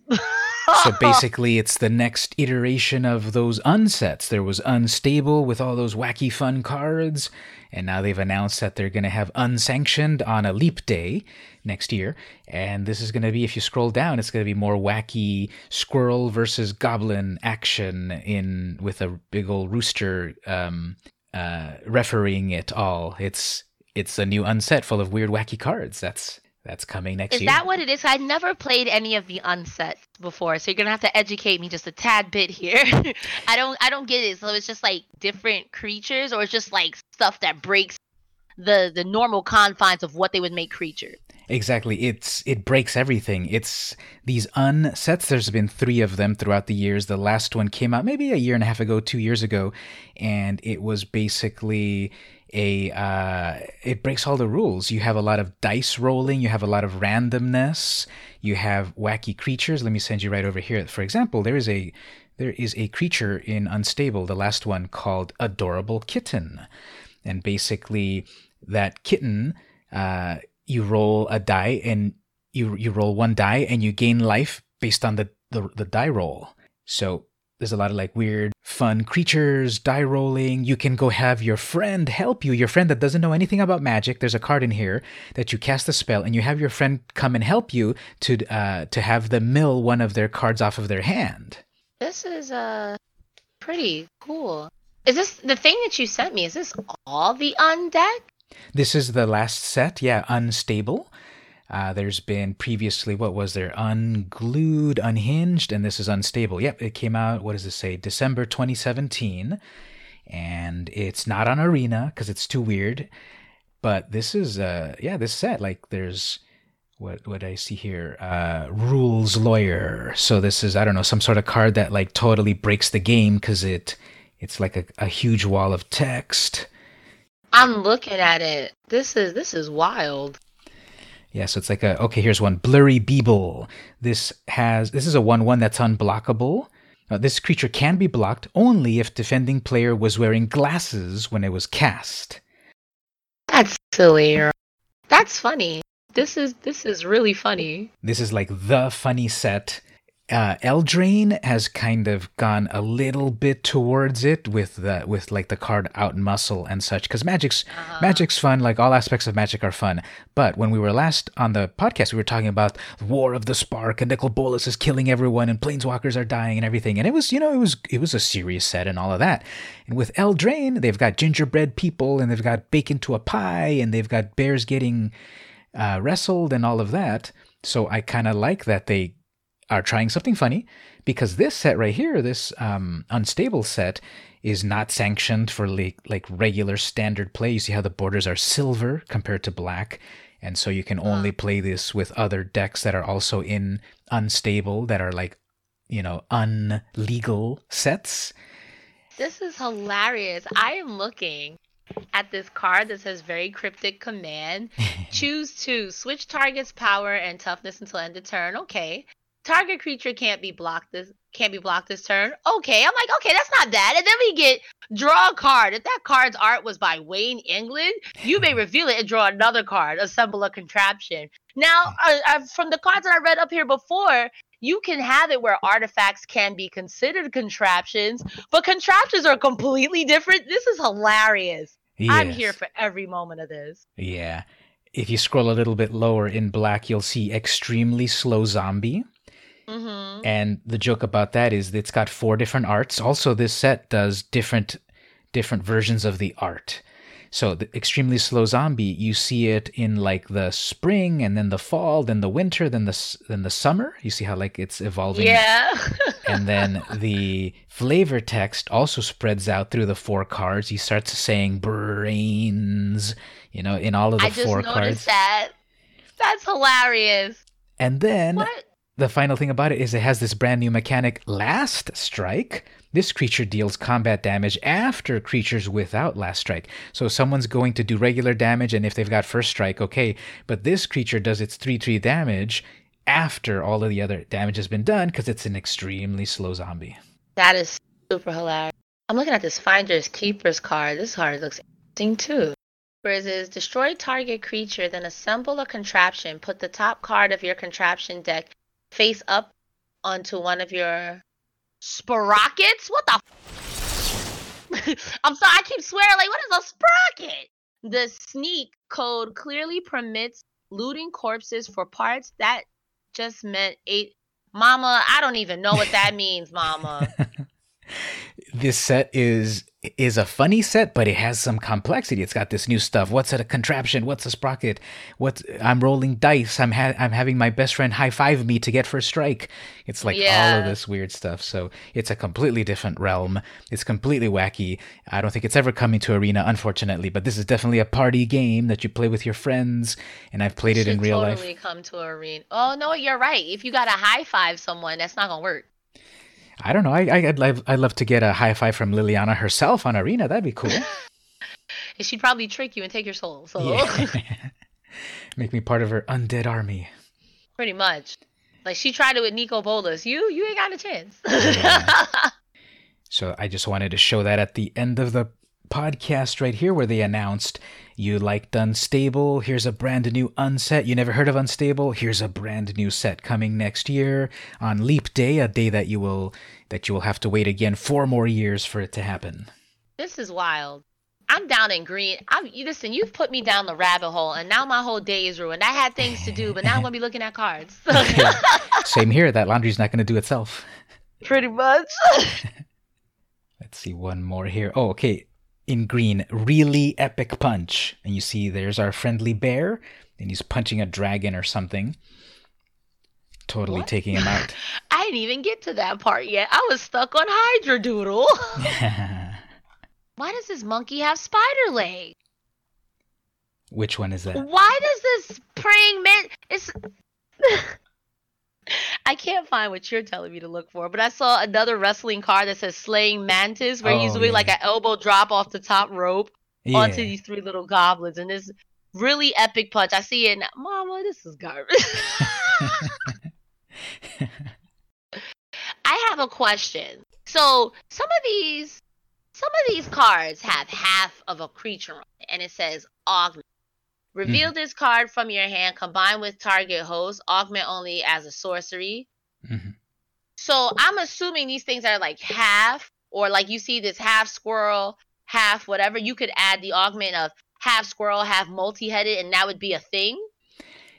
so basically, it's the next iteration of those unsets. There was Unstable with all those wacky, fun cards, and now they've announced that they're going to have Unsanctioned on a leap day next year. And this is going to be, if you scroll down, it's going to be more wacky squirrel versus goblin action in with a big old rooster um, uh, refereeing it all. It's it's a new unset full of weird, wacky cards. That's that's coming next is year. Is that what it is? I never played any of the unsets before, so you're gonna have to educate me just a tad bit here. I don't I don't get it. So it's just like different creatures, or it's just like stuff that breaks the the normal confines of what they would make creature. Exactly. It's it breaks everything. It's these unsets. There's been three of them throughout the years. The last one came out maybe a year and a half ago, two years ago, and it was basically a uh, it breaks all the rules. You have a lot of dice rolling. You have a lot of randomness. You have wacky creatures. Let me send you right over here. For example, there is a there is a creature in Unstable, the last one called Adorable Kitten, and basically that kitten. Uh, you roll a die and you you roll one die and you gain life based on the, the, the die roll. So there's a lot of like weird fun creatures die rolling. You can go have your friend help you your friend that doesn't know anything about magic. There's a card in here that you cast a spell and you have your friend come and help you to uh to have them mill one of their cards off of their hand. This is uh pretty cool. Is this the thing that you sent me is this all the undeck? This is the last set, yeah, Unstable. Uh, there's been previously, what was there? Unglued, Unhinged, and this is Unstable. Yep, it came out, what does it say? December 2017. And it's not on Arena because it's too weird. But this is, uh, yeah, this set, like, there's what what I see here? Uh, rules lawyer. So this is I don't know some sort of card that like totally breaks the game because it it's like a, a huge wall of text. I'm looking at it. This is this is wild. Yeah, so it's like a okay. Here's one blurry Beeble. This has this is a one one that's unblockable. Uh, this creature can be blocked only if defending player was wearing glasses when it was cast. That's silly. That's funny. This is this is really funny. This is like the funny set uh, Eldraine has kind of gone a little bit towards it with the with like the card out muscle and such because magic's uh-huh. magic's fun like all aspects of magic are fun. But when we were last on the podcast we were talking about war of the spark and Nicol Bolas is killing everyone and planeswalkers are dying and everything. And it was you know it was it was a serious set and all of that. And with Eldraine they've got gingerbread people and they've got Bake into a Pie and they've got bears getting uh, wrestled and all of that. So I kind of like that they are trying something funny because this set right here, this um, unstable set, is not sanctioned for like, like regular standard play. You see how the borders are silver compared to black. And so you can only play this with other decks that are also in unstable, that are like, you know, unlegal sets. This is hilarious. I am looking at this card that says very cryptic command. Choose to switch target's power and toughness until end of turn. Okay target creature can't be blocked this can't be blocked this turn. Okay, I'm like, okay, that's not bad. And then we get draw a card. If that card's art was by Wayne England, you may reveal it and draw another card, assemble a contraption. Now, uh, uh, from the cards that I read up here before, you can have it where artifacts can be considered contraptions, but contraptions are completely different. This is hilarious. Yes. I'm here for every moment of this. Yeah. If you scroll a little bit lower in black, you'll see extremely slow zombie. Mm-hmm. And the joke about that is it's got four different arts. Also, this set does different different versions of the art. So the extremely slow zombie, you see it in like the spring and then the fall, then the winter, then the then the summer. You see how like it's evolving. Yeah. and then the flavor text also spreads out through the four cards. He starts saying brains, you know, in all of the I four just cards. That. That's hilarious. And then what? The final thing about it is it has this brand new mechanic, Last Strike. This creature deals combat damage after creatures without Last Strike. So someone's going to do regular damage, and if they've got First Strike, okay. But this creature does its 3 3 damage after all of the other damage has been done because it's an extremely slow zombie. That is super hilarious. I'm looking at this Finders Keepers card. This card looks interesting too. Whereas is destroy target creature, then assemble a contraption. Put the top card of your contraption deck face up onto one of your sprockets. What the? F- I'm sorry, I keep swearing. Like, what is a sprocket? The sneak code clearly permits looting corpses for parts. That just meant eight. Mama, I don't even know what that means, Mama. this set is is a funny set, but it has some complexity. It's got this new stuff. What's a contraption? What's a sprocket? What I'm rolling dice. I'm ha- I'm having my best friend high five me to get first strike. It's like Yeah. all of this weird stuff. So it's a completely different realm. It's completely wacky. I don't think it's ever coming to Arena, unfortunately. But this is definitely a party game that you play with your friends, and I've played it in real totally life. come to arena. Oh no, you're right. If you got to high five someone, that's not gonna work. I don't know. I, I I'd love I'd love to get a high five from Liliana herself on Arena. That'd be cool. She'd probably trick you and take your soul. So Yeah. Make me part of her undead army. pretty much. Like she tried it with Nicol Bolas. You you ain't got a chance. Yeah. So I just wanted to show that at the end of the podcast right here where they announced you liked Unstable. Here's a brand new Unset. You never heard of Unstable? Here's a brand new set coming next year on Leap Day, a day that you will that you will have to wait again four more years for it to happen. this is wild. I'm down in green. I'm you listen, you've put me down the rabbit hole and now my whole day is ruined. I had things to do, but now I'm gonna be looking at cards. Same here. That laundry's not going to do itself. pretty much. Let's see one more here. Oh, okay. In green, really epic punch. And you see there's our friendly bear, and he's punching a dragon or something. Totally What? taking him out. I didn't even get to that part yet. I was stuck on Hydradoodle. Why does this monkey have spider legs? Which one is that? Why does this praying man? It's. I can't find what you're telling me to look for, but I saw another wrestling card that says Slaying Mantis, where he's Oh, doing like an elbow drop off the top rope onto these three little goblins, and this really epic punch. I see it, and Mama, this is garbage. I have a question. So some of these, some of these cards have half of a creature on it, and it says augment. Reveal this card from your hand, combine with target host, augment only as a sorcery. Mhm. So I'm assuming these things are like half, or like you see this half squirrel, half whatever. You could add the augment of half squirrel, half multi-headed, and that would be a thing.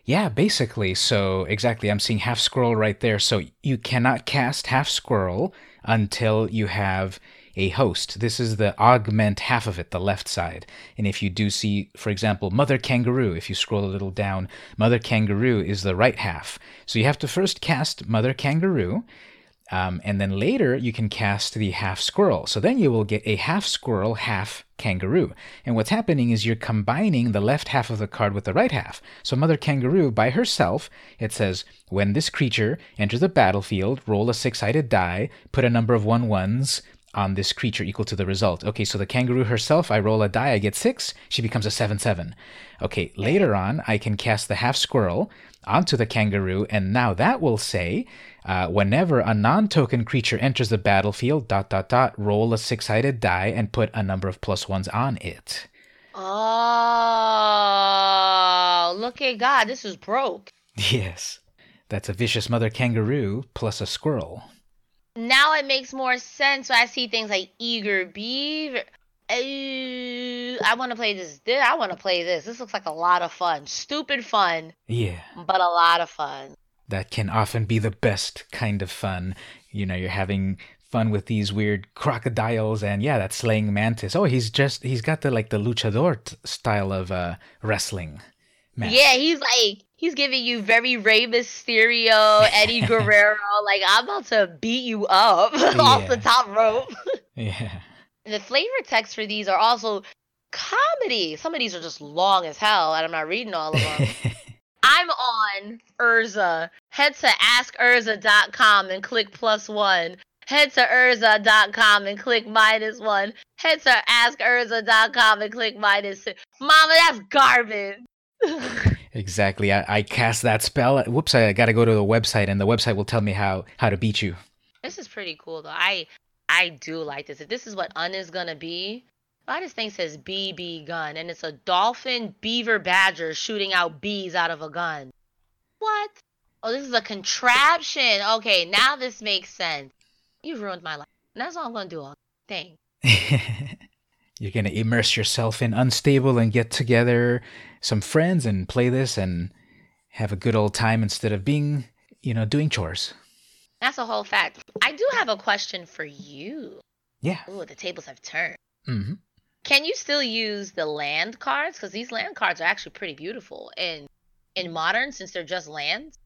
Yeah, basically. So, exactly. I'm seeing half squirrel right there. So, you cannot cast half squirrel until you have a host. This is the augment half of it, the left side. And if you do see, for example, Mother Kangaroo, if you scroll a little down, Mother Kangaroo is the right half. So, you have to first cast Mother Kangaroo. Um, and then later you can cast the half squirrel. So then you will get a half squirrel, half kangaroo. And what's happening is you're combining the left half of the card with the right half. So Mother Kangaroo, by herself, it says, when this creature enters the battlefield, roll a six sided die, put a number of one ones on this creature equal to the result. Okay, so the kangaroo herself, I roll a die, I get six, she becomes a 7 7. Okay, later on, I can cast the half squirrel onto the kangaroo, and now that will say, uh, whenever a non-token creature enters the battlefield, dot dot dot, roll a six-sided die and put a number of plus ones on it. Oh, look at God! This is broke. Yes, that's a vicious mother kangaroo plus a squirrel. Now it makes more sense. when I see things like eager beaver. Uh, I want to play this. I want to play this. This looks like a lot of fun. Stupid fun, Yeah, but a lot of fun. that can often be the best kind of fun. You know, you're having fun with these weird crocodiles and yeah, that slaying mantis. Oh, he's just he's got the like the luchador t- style of uh wrestling. match. Yeah, he's like he's giving you very Rey Mysterio, Eddie Guerrero. like I'm about to beat you up off the top rope. Yeah. the flavor text for these are also comedy. Some of these are just long as hell, and I'm not reading all of them. I'm on Urza. Head to askurza.com and click plus one. Head to urza.com and click minus one. Head to askurza.com and click minus two. Mama, that's garbage. Exactly. I, I cast that spell. Whoops! I got to go to the website, and the website will tell me how how to beat you. this is pretty cool though. I I do like this. If this is what Un is gonna be, why this thing says BB gun and it's a dolphin beaver badger shooting out bees out of a gun. What? Oh, this is a contraption. Okay, now this makes sense. You've ruined my life. And that's all I'm gonna do all thing. You're gonna immerse yourself in unstable and get together some friends and play this and have a good old time instead of being, you know, doing chores. That's a whole fact. I do have a question for you. Yeah. Ooh, the tables have turned. Mm-hmm. Can you still use the land cards? Because these land cards are actually pretty beautiful. And in modern, since they're just lands,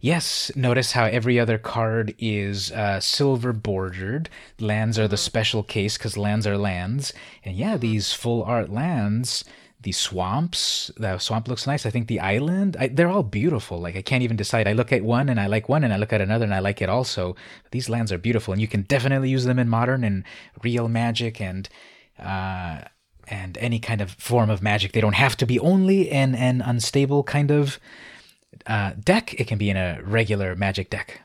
Yes, notice how every other card is uh, silver bordered. Lands are the special case because lands are lands. And yeah, these full art lands, the swamps, the swamp looks nice. I think the island, I, they're all beautiful. Like I can't even decide. I look at one and I like one, and I look at another and I like it also. These lands are beautiful, and you can definitely use them in modern and real magic and. Uh, and any kind of form of magic. They don't have to be only in an unstable kind of uh, deck. It can be in a regular magic deck.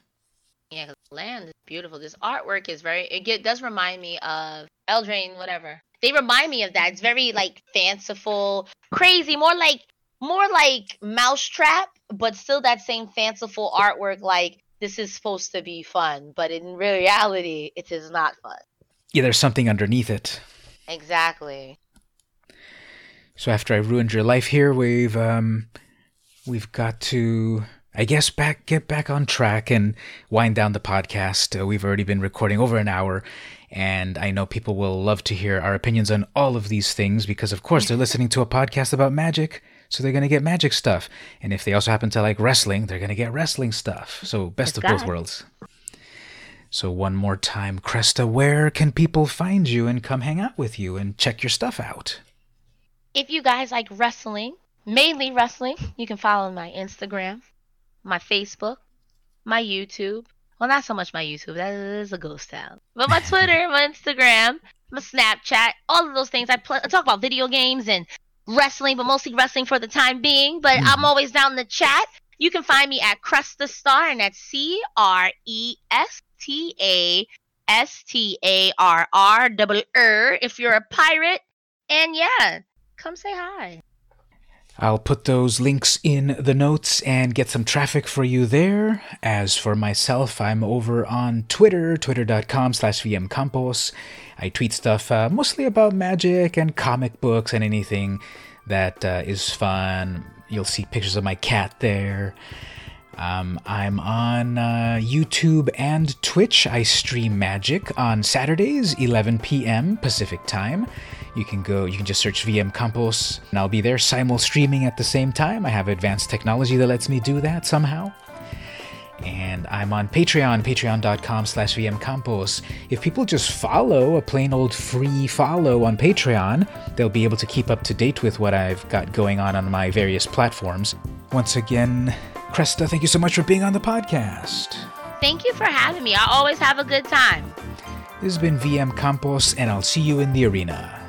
Yeah, land is beautiful. This artwork is very, it get, does remind me of Eldraine, whatever. They remind me of that. It's very like fanciful, crazy, more like, more like Mousetrap, but still that same fanciful artwork. Like, this is supposed to be fun, but in reality, it is not fun. Yeah, there's something underneath it. Exactly. So after I ruined your life here, we've um, we've got to, I guess, back get back on track and wind down the podcast. Uh, we've already been recording over an hour, and I know people will love to hear our opinions on all of these things because, of course, they're listening to a podcast about magic, so they're gonna get magic stuff. And if they also happen to like wrestling, they're gonna get wrestling stuff. So best of both worlds. So one more time, Cresta, where can people find you and come hang out with you and check your stuff out? If you guys like wrestling, mainly wrestling, you can follow my Instagram, my Facebook, my YouTube. Well, not so much my YouTube. That is a ghost town. But my Twitter, my Instagram, my Snapchat, all of those things. I, play, I talk about video games and wrestling, but mostly wrestling for the time being. But I'm mm-hmm. always down in the chat. You can find me at Cresta Starr, and at C R E S T A S T A R R double R if you're a pirate. And yeah, come say hi. I'll put those links in the notes and get some traffic for you there. As for myself, I'm over on Twitter, twitter.com slash vmcampos. I tweet stuff uh, mostly about magic and comic books and anything that uh, is fun. You'll see pictures of my cat there. Um, I'm on uh, YouTube and Twitch. I stream magic on Saturdays, 11 p.m. Pacific time. You can go, you can just search VM Campos, and I'll be there simul streaming at the same time. I have advanced technology that lets me do that somehow. And I'm on Patreon, patreon.com slash vmcampos. If people just follow a plain old free follow on Patreon, they'll be able to keep up to date with what I've got going on on my various platforms. Once again, Cresta, thank you so much for being on the podcast. Thank you for having me. I always have a good time. This has been VM Campos, and I'll see you in the arena.